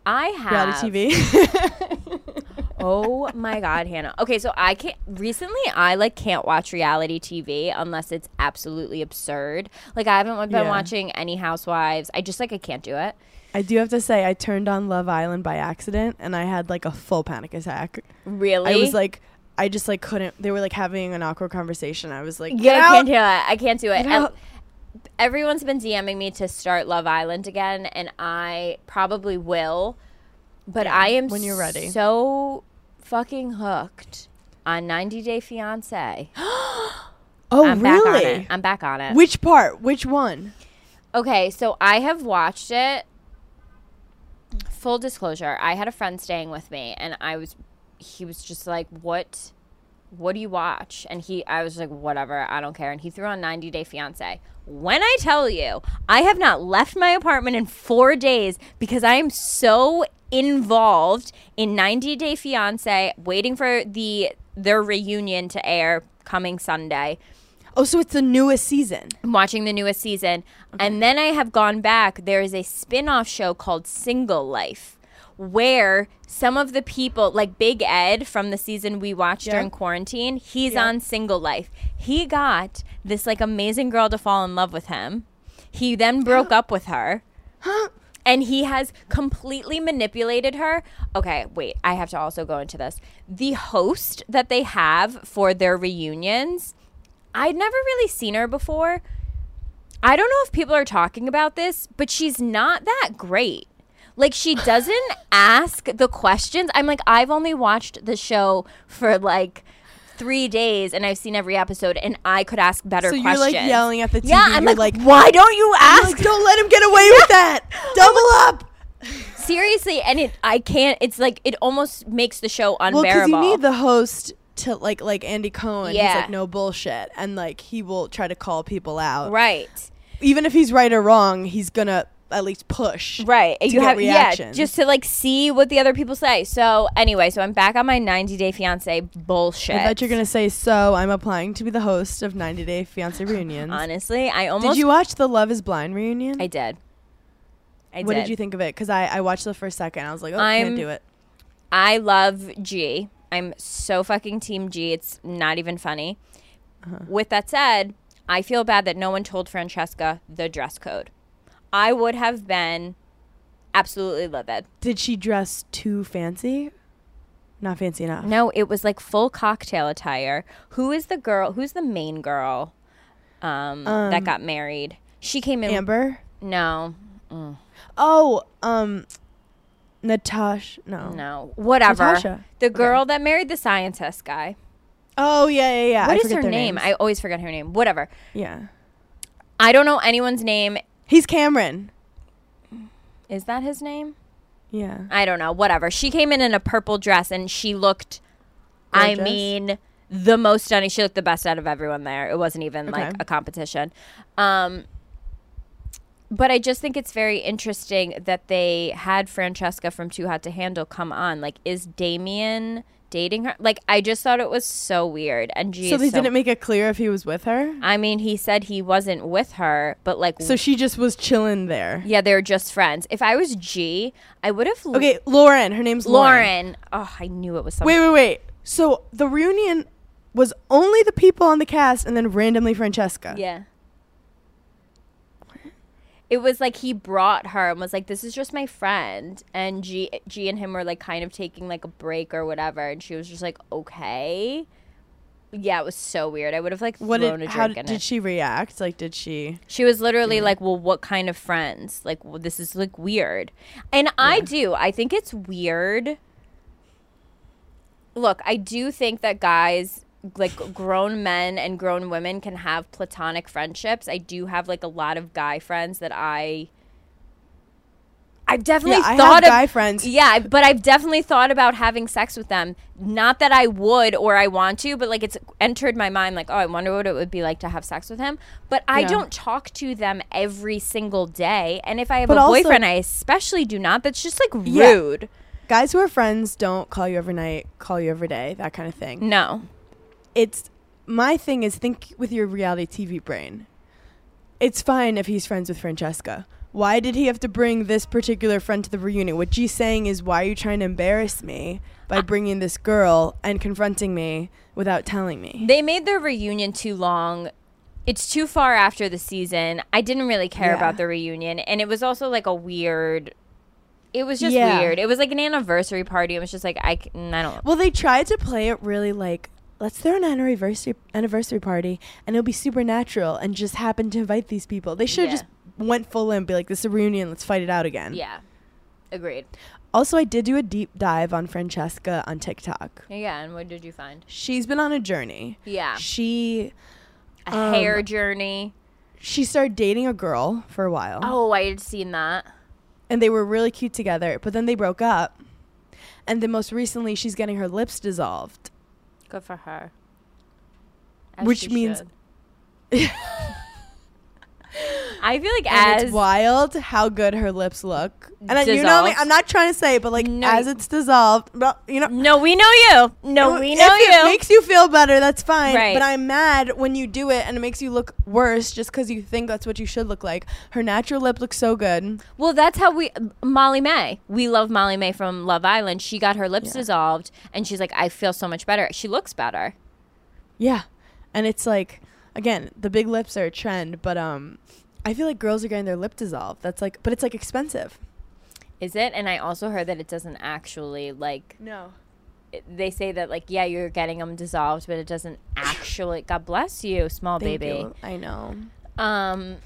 I have Reality TV. oh my god, Hannah. Okay, so I can't recently I like can't watch reality TV unless it's absolutely absurd. Like I haven't been Yeah. watching any housewives. I just like I can't do it. I do have to say, I turned on Love Island by accident, and I had like a full panic attack. Really? I was like, I just like couldn't. They were like having an awkward conversation. I was like, Yeah, I can't do it. I can't do it. And everyone's been DMing me to start Love Island again, and I probably will. But Yeah, I am when you're ready. so fucking hooked on 90 Day Fiance. Oh, I'm back on really? it. I'm back on it. Which part? Which one? Okay, so I have watched it. Full disclosure, I had a friend staying with me and I was he was just like, "What what do you watch?" And he I was like, "Whatever, I don't care." And he threw on 90 Day Fiancé. When I tell you, I have not left my apartment in 4 days because I am so involved in 90 Day Fiancé waiting for the their reunion to air coming Sunday. Oh, so it's the newest season. I'm watching the newest season. And then I have gone back. There is a spin off show called Single Life where some of the people, like Big Ed from the season we watched Yeah. during quarantine, he's Yeah. on Single Life. He got this like amazing girl to fall in love with him. He then broke up with her. And he has completely manipulated her. Okay, wait, I have to also go into this. The host that they have for their reunions, I'd never really seen her before. I don't know if people are talking about this, but she's not that great. Like she doesn't ask the questions. I'm like I've only watched the show for like 3 days and I've seen every episode and I could ask better So questions. you're like yelling at the TV. Yeah, I'm like, like, why don't you ask like, don't let him get away with that. Double up. seriously? And it I can't it's like it almost makes the show unbearable. Well, you need the host to like like Andy Cohen. Yeah. He's like no bullshit, and like he will try to call people out. right. Even if he's right or wrong, he's gonna at least push. Right. to you have yeah, reactions. just to like see what the other people say. So anyway, so I'm back on my 90 day fiance bullshit. I thought you're gonna say so. I'm applying to be the host of 90 Day Fiance Reunions. Honestly, I almost did you watch the Love Is Blind reunion? I did. I did what did. did you think of it? Because I, I watched the first second. I was like, oh, I can't do it. I love G. I'm so fucking team G. It's not even funny. Uh-huh. With that said, I feel bad that no one told Francesca the dress code. I would have been absolutely livid. Did she dress too fancy? Not fancy enough. No, it was like full cocktail attire. Who is the girl? Who's the main girl um, that Um, got married? She came in. Amber. No, Oh, um, Natasha. No. no, whatever. Natasha. The Okay. girl that married the scientist guy. Oh yeah, yeah, yeah. What I is her name? names. I always forget her name. Whatever. yeah. I don't know anyone's name. He's Cameron. Is that his name? Yeah. I don't know. Whatever. She came in in a purple dress and she looked. I mean, the most stunning. She looked the best out of everyone there. It wasn't even like a competition. Um, but I just think it's very interesting that they had Francesca from Too Hot to Handle come on. Like, is Damian dating her? Like, I just thought it was so weird. And G so they didn't make it clear if he was with her. I mean, he said he wasn't with her, but like, So she just was chilling there. yeah, they were just friends. If I was G, I would have. Okay, Lauren. Her name's Lauren. Lauren. Oh, I knew it was something. Wait, wait, wait. So the reunion was only the people on the cast, and then randomly Francesca. Yeah. It was like he brought her and was like, "This is just my friend," and G G and him were like kind of taking like a break or whatever, and she was just like, "Okay." Yeah, it was so weird. I would have like What thrown did? a drink in did it. she react? Like, did she? She was literally like, "Well, what kind of friends? Like, well, this is like weird." And I do. I think it's weird. Look, I do think that guys like grown men and grown women can have platonic friendships. I do have like a lot of guy friends that I I've definitely Yeah, thought of guy friends. Yeah, but I've definitely thought about having sex with them. Not that I would or I want to, but like it's entered my mind like, oh, I wonder what it would be like to have sex with him. But I Yeah. don't talk to them every single day. And if I have But a also- boyfriend, I especially do not. That's just like Yeah. rude. Guys who are friends don't call you every night, call you every day, that kind of thing. No. It's my thing is think with your reality TV brain. It's fine if he's friends with Francesca. Why did he have to bring this particular friend to the reunion? What G's saying is, why are you trying to embarrass me by bringing this girl and confronting me without telling me? They made their reunion too long. It's too far after the season. I didn't really care Yeah. about the reunion, and it was also like a weird. It was just Yeah. weird. It was like an anniversary party. It was just like I, I don't. Well, they tried to play it really like let's throw an anniversary anniversary party and it'll be supernatural and just happen to invite these people. They should have Yeah. just went full in, be like, this is a reunion, let's fight it out again. Yeah, agreed. Also, I did do a deep dive on Francesca on TikTok. Yeah, and what did you find? She's been on a journey. Yeah, She a um, hair journey. she started dating a girl for a while. Oh, I had seen that. and they were really cute together, but then they broke up. And then most recently she's getting her lips dissolved. Good for her. Which she means-. I feel like And as it's wild how good her lips look. And then, you know me, I'm not trying to say, but like No, as it's dissolved, you know, no, we know you. No, we know it you. makes you feel better, that's fine. Right. But I'm mad when you do it and it makes you look worse just because you think that's what you should look like. Her natural lip looks so good. Well, that's how we Molly-Mae. We love Molly-Mae from Love Island. She got her lips Yeah. dissolved, and she's like, I feel so much better. She looks better. Yeah. And it's like, again, the big lips are a trend, but um, I feel like girls are getting their lip dissolved. That's like, but it's like expensive. Is it? And I also heard that it doesn't actually like. No. it- They say that like yeah, you're getting them dissolved, but it doesn't actually. God bless you, small baby. You. I know. Um.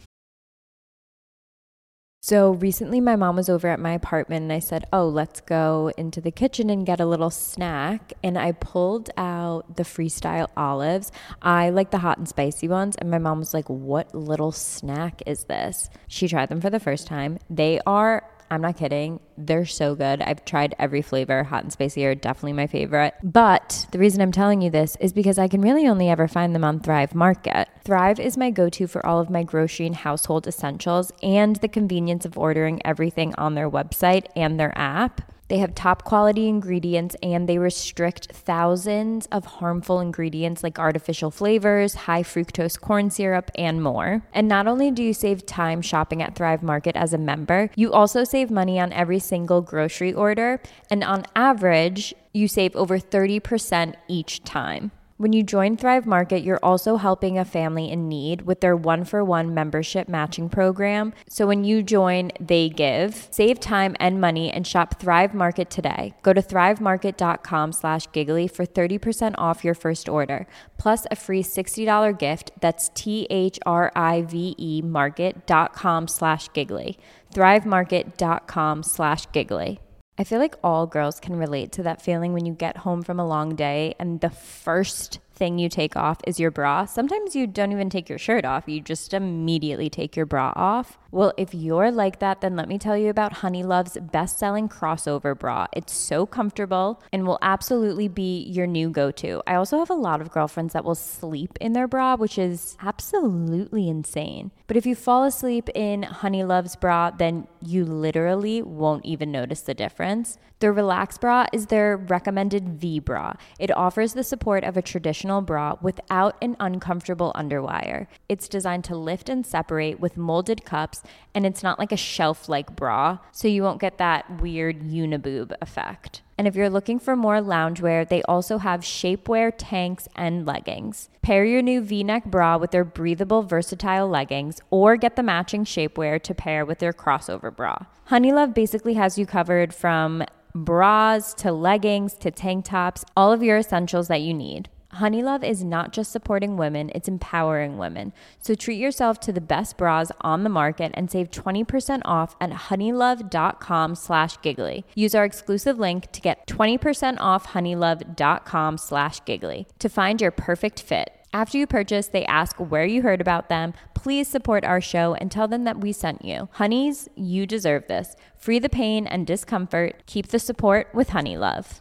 So recently, my mom was over at my apartment, and I said, "Oh, let's go into the kitchen and get a little snack." And I pulled out the freestyle olives. I like the hot and spicy ones, and my mom was like, "What little snack is this?" She tried them for the first time. They are I'm not kidding. They're so good. I've tried every flavor. Hot and spicy are definitely my favorite. But the reason I'm telling you this is because I can really only ever find them on Thrive Market. Thrive is my go to for all of my grocery and household essentials and the convenience of ordering everything on their website and their app. They have top quality ingredients and they restrict thousands of harmful ingredients like artificial flavors, high fructose corn syrup, and more. And not only do you save time shopping at Thrive Market as a member, you also save money on every single grocery order. And on average, you save over 30% each time. When you join Thrive Market, you're also helping a family in need with their one for one membership matching program. So when you join, they give. Save time and money and shop Thrive Market today. Go to thrivemarket.com slash giggly for 30% off your first order, plus a free $60 gift. That's T-H-R-I-V-E market.com slash giggly. thrivemarket.com slash giggly. I feel like all girls can relate to that feeling when you get home from a long day and the first thing you take off is your bra. Sometimes you don't even take your shirt off, you just immediately take your bra off. Well, if you're like that, then let me tell you about Honeylove's best selling crossover bra. It's so comfortable and will absolutely be your new go to. I also have a lot of girlfriends that will sleep in their bra, which is absolutely insane. But if you fall asleep in Honeylove's bra, then you literally won't even notice the difference. The Relax bra is their recommended V bra. It offers the support of a traditional bra without an uncomfortable underwire. It's designed to lift and separate with molded cups, and it's not like a shelf like bra, so you won't get that weird uniboob effect. And if you're looking for more loungewear, they also have shapewear tanks and leggings. Pair your new v neck bra with their breathable, versatile leggings, or get the matching shapewear to pair with their crossover bra. Honeylove basically has you covered from bras to leggings to tank tops, all of your essentials that you need. Honeylove is not just supporting women, it's empowering women. So treat yourself to the best bras on the market and save 20% off at honeylove.com slash giggly. Use our exclusive link to get 20% off honeylove.com slash giggly to find your perfect fit. After you purchase, they ask where you heard about them. Please support our show and tell them that we sent you. Honeys, you deserve this. Free the pain and discomfort. Keep the support with Honeylove.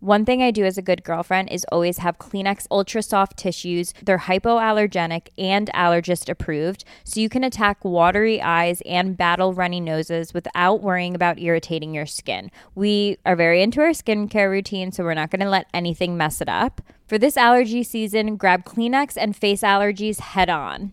One thing I do as a good girlfriend is always have Kleenex Ultra Soft tissues. They're hypoallergenic and allergist approved, so you can attack watery eyes and battle runny noses without worrying about irritating your skin. We are very into our skincare routine, so we're not going to let anything mess it up. For this allergy season, grab Kleenex and face allergies head on.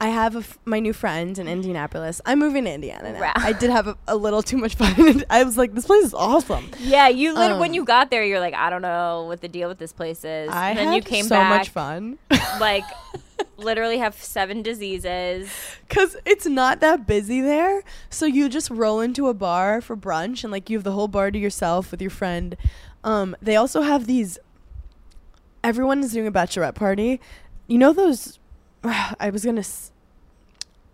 I have a f- my new friend in Indianapolis. I'm moving to Indiana now. Wow. I did have a, a little too much fun. I was like, this place is awesome. Yeah, you lit- when Um, you got there, you're like, I don't know what the deal with this place is. I and then had you came so back, much fun like, literally have seven diseases. because it's not that busy there. So you just roll into a bar for brunch and like you have the whole bar to yourself with your friend. Um, they also have these. Everyone is doing a bachelorette party. You know those. I was gonna. S-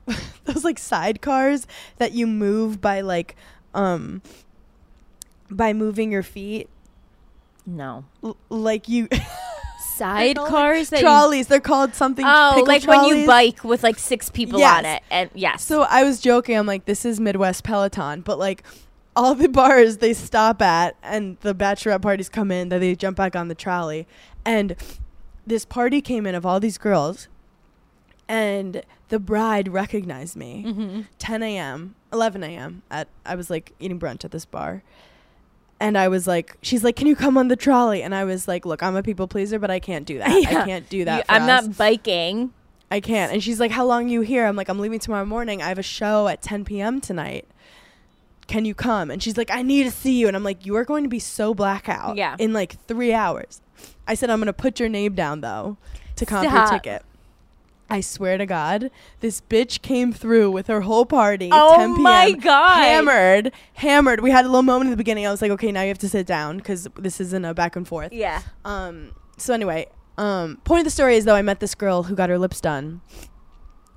those like sidecars that you move by like, um. By moving your feet, No. L- like you. Sidecars that you trolleys. They're called something. Oh, like when you bike with like six people Yes. on it, and yes. So I was joking. I'm like, this is Midwest Peloton, but like all the bars they stop at and the bachelorette parties come in, then they jump back on the trolley. And this party came in of all these girls, and the bride recognized me. Mm-hmm. 10 a.m., 11 a.m. At I was like eating brunch at this bar, and I was like, she's like, "Can you come on the trolley?" And I was like, "Look, I'm a people pleaser, but I can't do that. Yeah. I can't do that. You- I'm us. not biking. I can't." And she's like, "How long you here?" I'm like, "I'm leaving tomorrow morning. I have a show at 10 p.m. tonight." Can you come? And she's like, I need to see you. And I'm like, you are going to be so blackout Yeah. in like three hours. I said, I'm going to put your name down though to comp your ticket. I swear to God, this bitch came through with her whole party. Oh 10 p.m. my God. Hammered, hammered. We had a little moment in the beginning. I was like, okay, now you have to sit down because this isn't a back and forth. Yeah. Um. So anyway, um, point of the story is though I met this girl who got her lips done,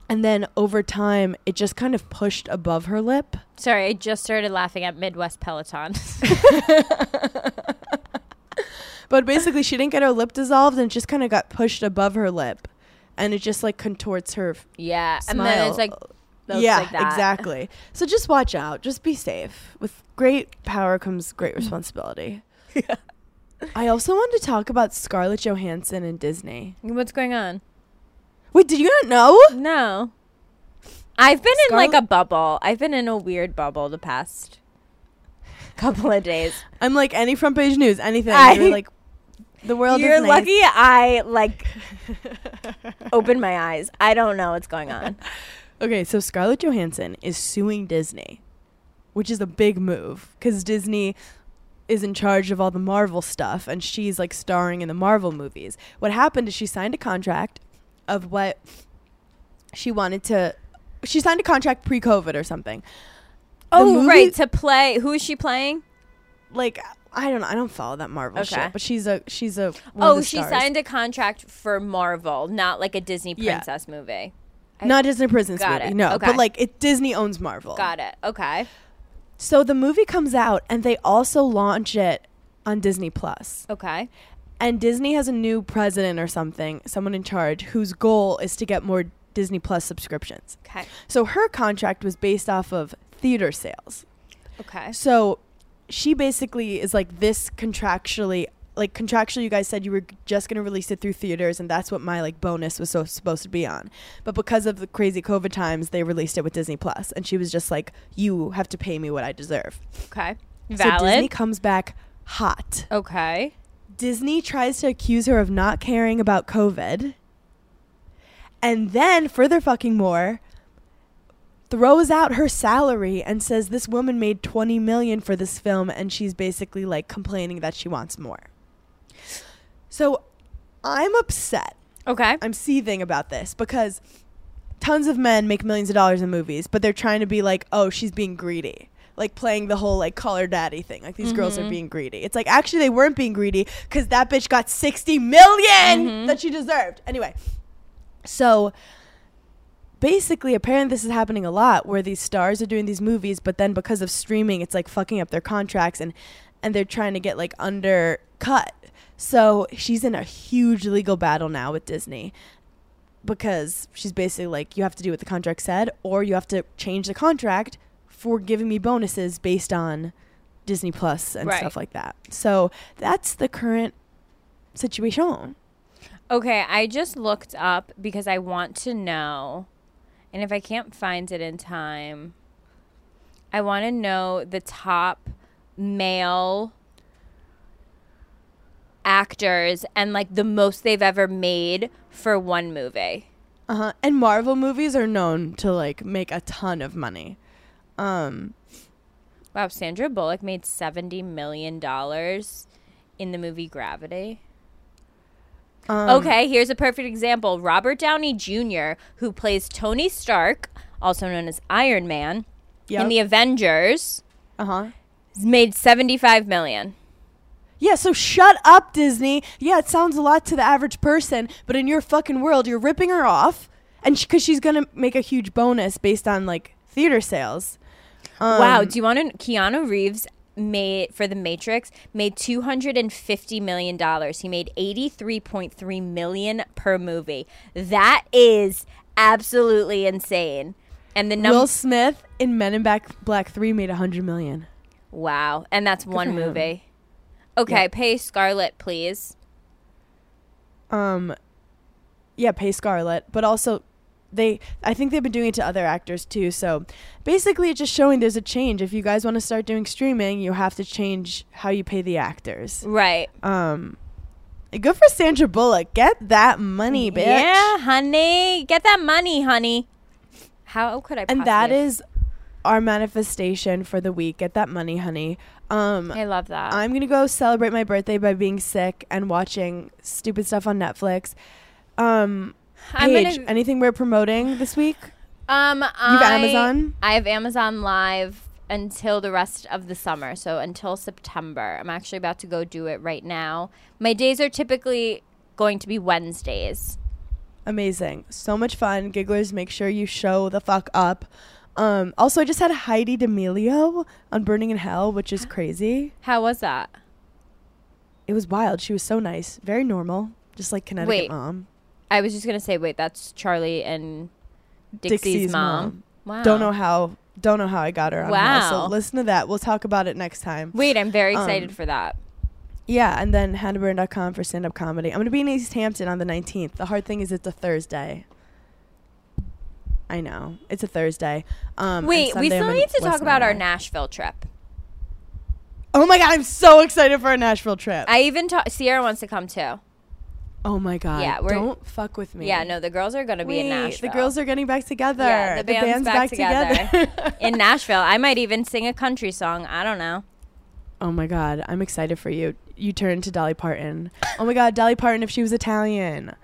and then over time it just kind of pushed above her lip. Sorry, I just started laughing at Midwest Peloton. But basically, she didn't get her lip dissolved, and it just kind of got pushed above her lip, and it just like contorts her. f- yeah, and then it's like, yeah, like that. exactly. So just watch out. Just be safe. With great power comes great responsibility. Yeah. I also wanted to talk about Scarlett Johansson and Disney. What's going on? Wait, did you not know? No, I've been in like a bubble. I've been in a weird bubble the past couple of days. I'm like any front page news, anything. I- like the world. You're is nice. lucky I like opened my eyes. I don't know what's going on. Okay, so Scarlett Johansson is suing Disney, which is a big move because Disney is in charge of all the Marvel stuff and she's like starring in the Marvel movies. What happened is she signed a contract of what she wanted to. She signed a contract pre COVID or something. The Oh, movie- right. To play. Who is she playing? Like, I don't know. I don't follow that Marvel Okay. shit, but she's a. She's a. Oh, she stars. signed a contract for Marvel, not like a Disney Yeah. princess movie. I- Not Disney Princess movie, it. no. Okay. But like, it Disney owns Marvel. Got it. Okay. So the movie comes out, and they also launch it on Disney Plus. Okay. And Disney has a new president or something, someone in charge, whose goal is to get more Disney Plus subscriptions. Okay. So her contract was based off of theater sales. Okay. So she basically is like this contractually like contractually you guys said you were just going to release it through theaters and that's what my like bonus was so supposed to be on. But because of the crazy covid times they released it with Disney Plus and she was just like you have to pay me what I deserve. Okay. valid So Disney comes back hot. okay. Disney tries to accuse her of not caring about COVID. And then, further fucking more, throws out her salary and says this woman made 20 million for this film and she's basically like complaining that she wants more. So, I'm upset. Okay. I'm seething about this because tons of men make millions of dollars in movies, but they're trying to be like, "Oh, she's being greedy." Like playing the whole like call her daddy thing. Like these girls are mm-hmm. being greedy. It's like actually they weren't being greedy cuz that bitch got 60 million mm-hmm. that she deserved. Anyway. So basically apparently this is happening a lot where these stars are doing these movies but then because of streaming it's like fucking up their contracts and and they're trying to get like undercut. So she's in a huge legal battle now with disney because she's basically like you have to do what the contract said or you have to change the contract for giving me bonuses based on disney plus and Right. stuff like that. So that's the current situation. Okay, I just looked up because I want to know, and if I can't find it in time, I want to know the top male actors and like the most they've ever made for one movie. Uh-huh. And Marvel movies are known to like make a ton of money. Um Wow, Sandra Bullock made $70 million in the movie Gravity. Um, Okay, here's a perfect example. Robert Downey Jr., who plays Tony Stark, also known as Iron Man, Yep. in the Avengers, Uh-huh. made 75 million. Yeah, so shut up Disney. Yeah, it sounds a lot to the average person, but in your fucking world you're ripping her off and sh- cuz she's going to make a huge bonus based on like theater sales. Um, wow, do you want to Keanu Reeves made for the Matrix made 250 million dollars. He made 83.3 million per movie. That is absolutely insane. And the number Will Smith in Men in Black Black 3 made 100 million. Wow, and that's one for him. movie. Okay, Yeah. pay Scarlett, please. Um yeah, pay Scarlett, but also they I think they've been doing it to other actors too. So basically it's just showing there's a change. If you guys want to start doing streaming, you have to change how you pay the actors. Right. Um good for Sandra Bullock. Get that money, bitch. Yeah, honey. Get that money, honey. How could I And that is our manifestation for the week. Get that money, honey. Um I love that. I'm gonna go celebrate my birthday by being sick and watching stupid stuff on Netflix. Um, Paige, gonna- anything we're promoting this week? Um, You have I- Amazon? I have Amazon Live until the rest of the summer, so until September. I'm actually about to go do it right now. My days are typically going to be Wednesdays. Amazing, so much fun. Gigglers, make sure you show the fuck up. Um, also, I just had Heidi D'Amelio on Berning in Hell, which is crazy. How was that? It was wild. She was so nice, very normal, just like Connecticut Wait. mom. I was just gonna say, wait, that's Charlie and Dixie's, mom. Wow. Don't know how. Don't know how I got her on. Hell, so Wow. listen to that. We'll talk about it next time. Wait, I'm very excited Um, for that. Yeah, and then hannahberner.com for stand up comedy. I'm going to be in East Hampton on the 19th. The hard thing is it's a Thursday. I know. It's a Thursday. Um, Wait, we still need to West talk about our Nashville trip. Oh my God, I'm so excited for a Nashville trip. I even ta- Sierra wants to come too. Oh my God. Yeah, we're- Don't fuck with me. Yeah, no, the girls are gonna be in Nashville. The girls are getting back together. Yeah, the band's back together. together. in Nashville. I might even sing a country song. I don't know. oh my God, I'm excited for you. You turn to Dolly Parton. Oh my God, Dolly Parton if she was Italian.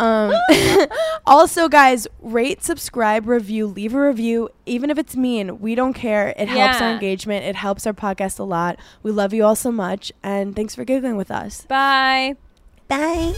Um, also, guys, rate, subscribe, review, leave a review, even if it's mean. We don't care. It helps our engagement. It helps our podcast a lot. We love you all so much, and thanks for giggling with us. Bye. Bye.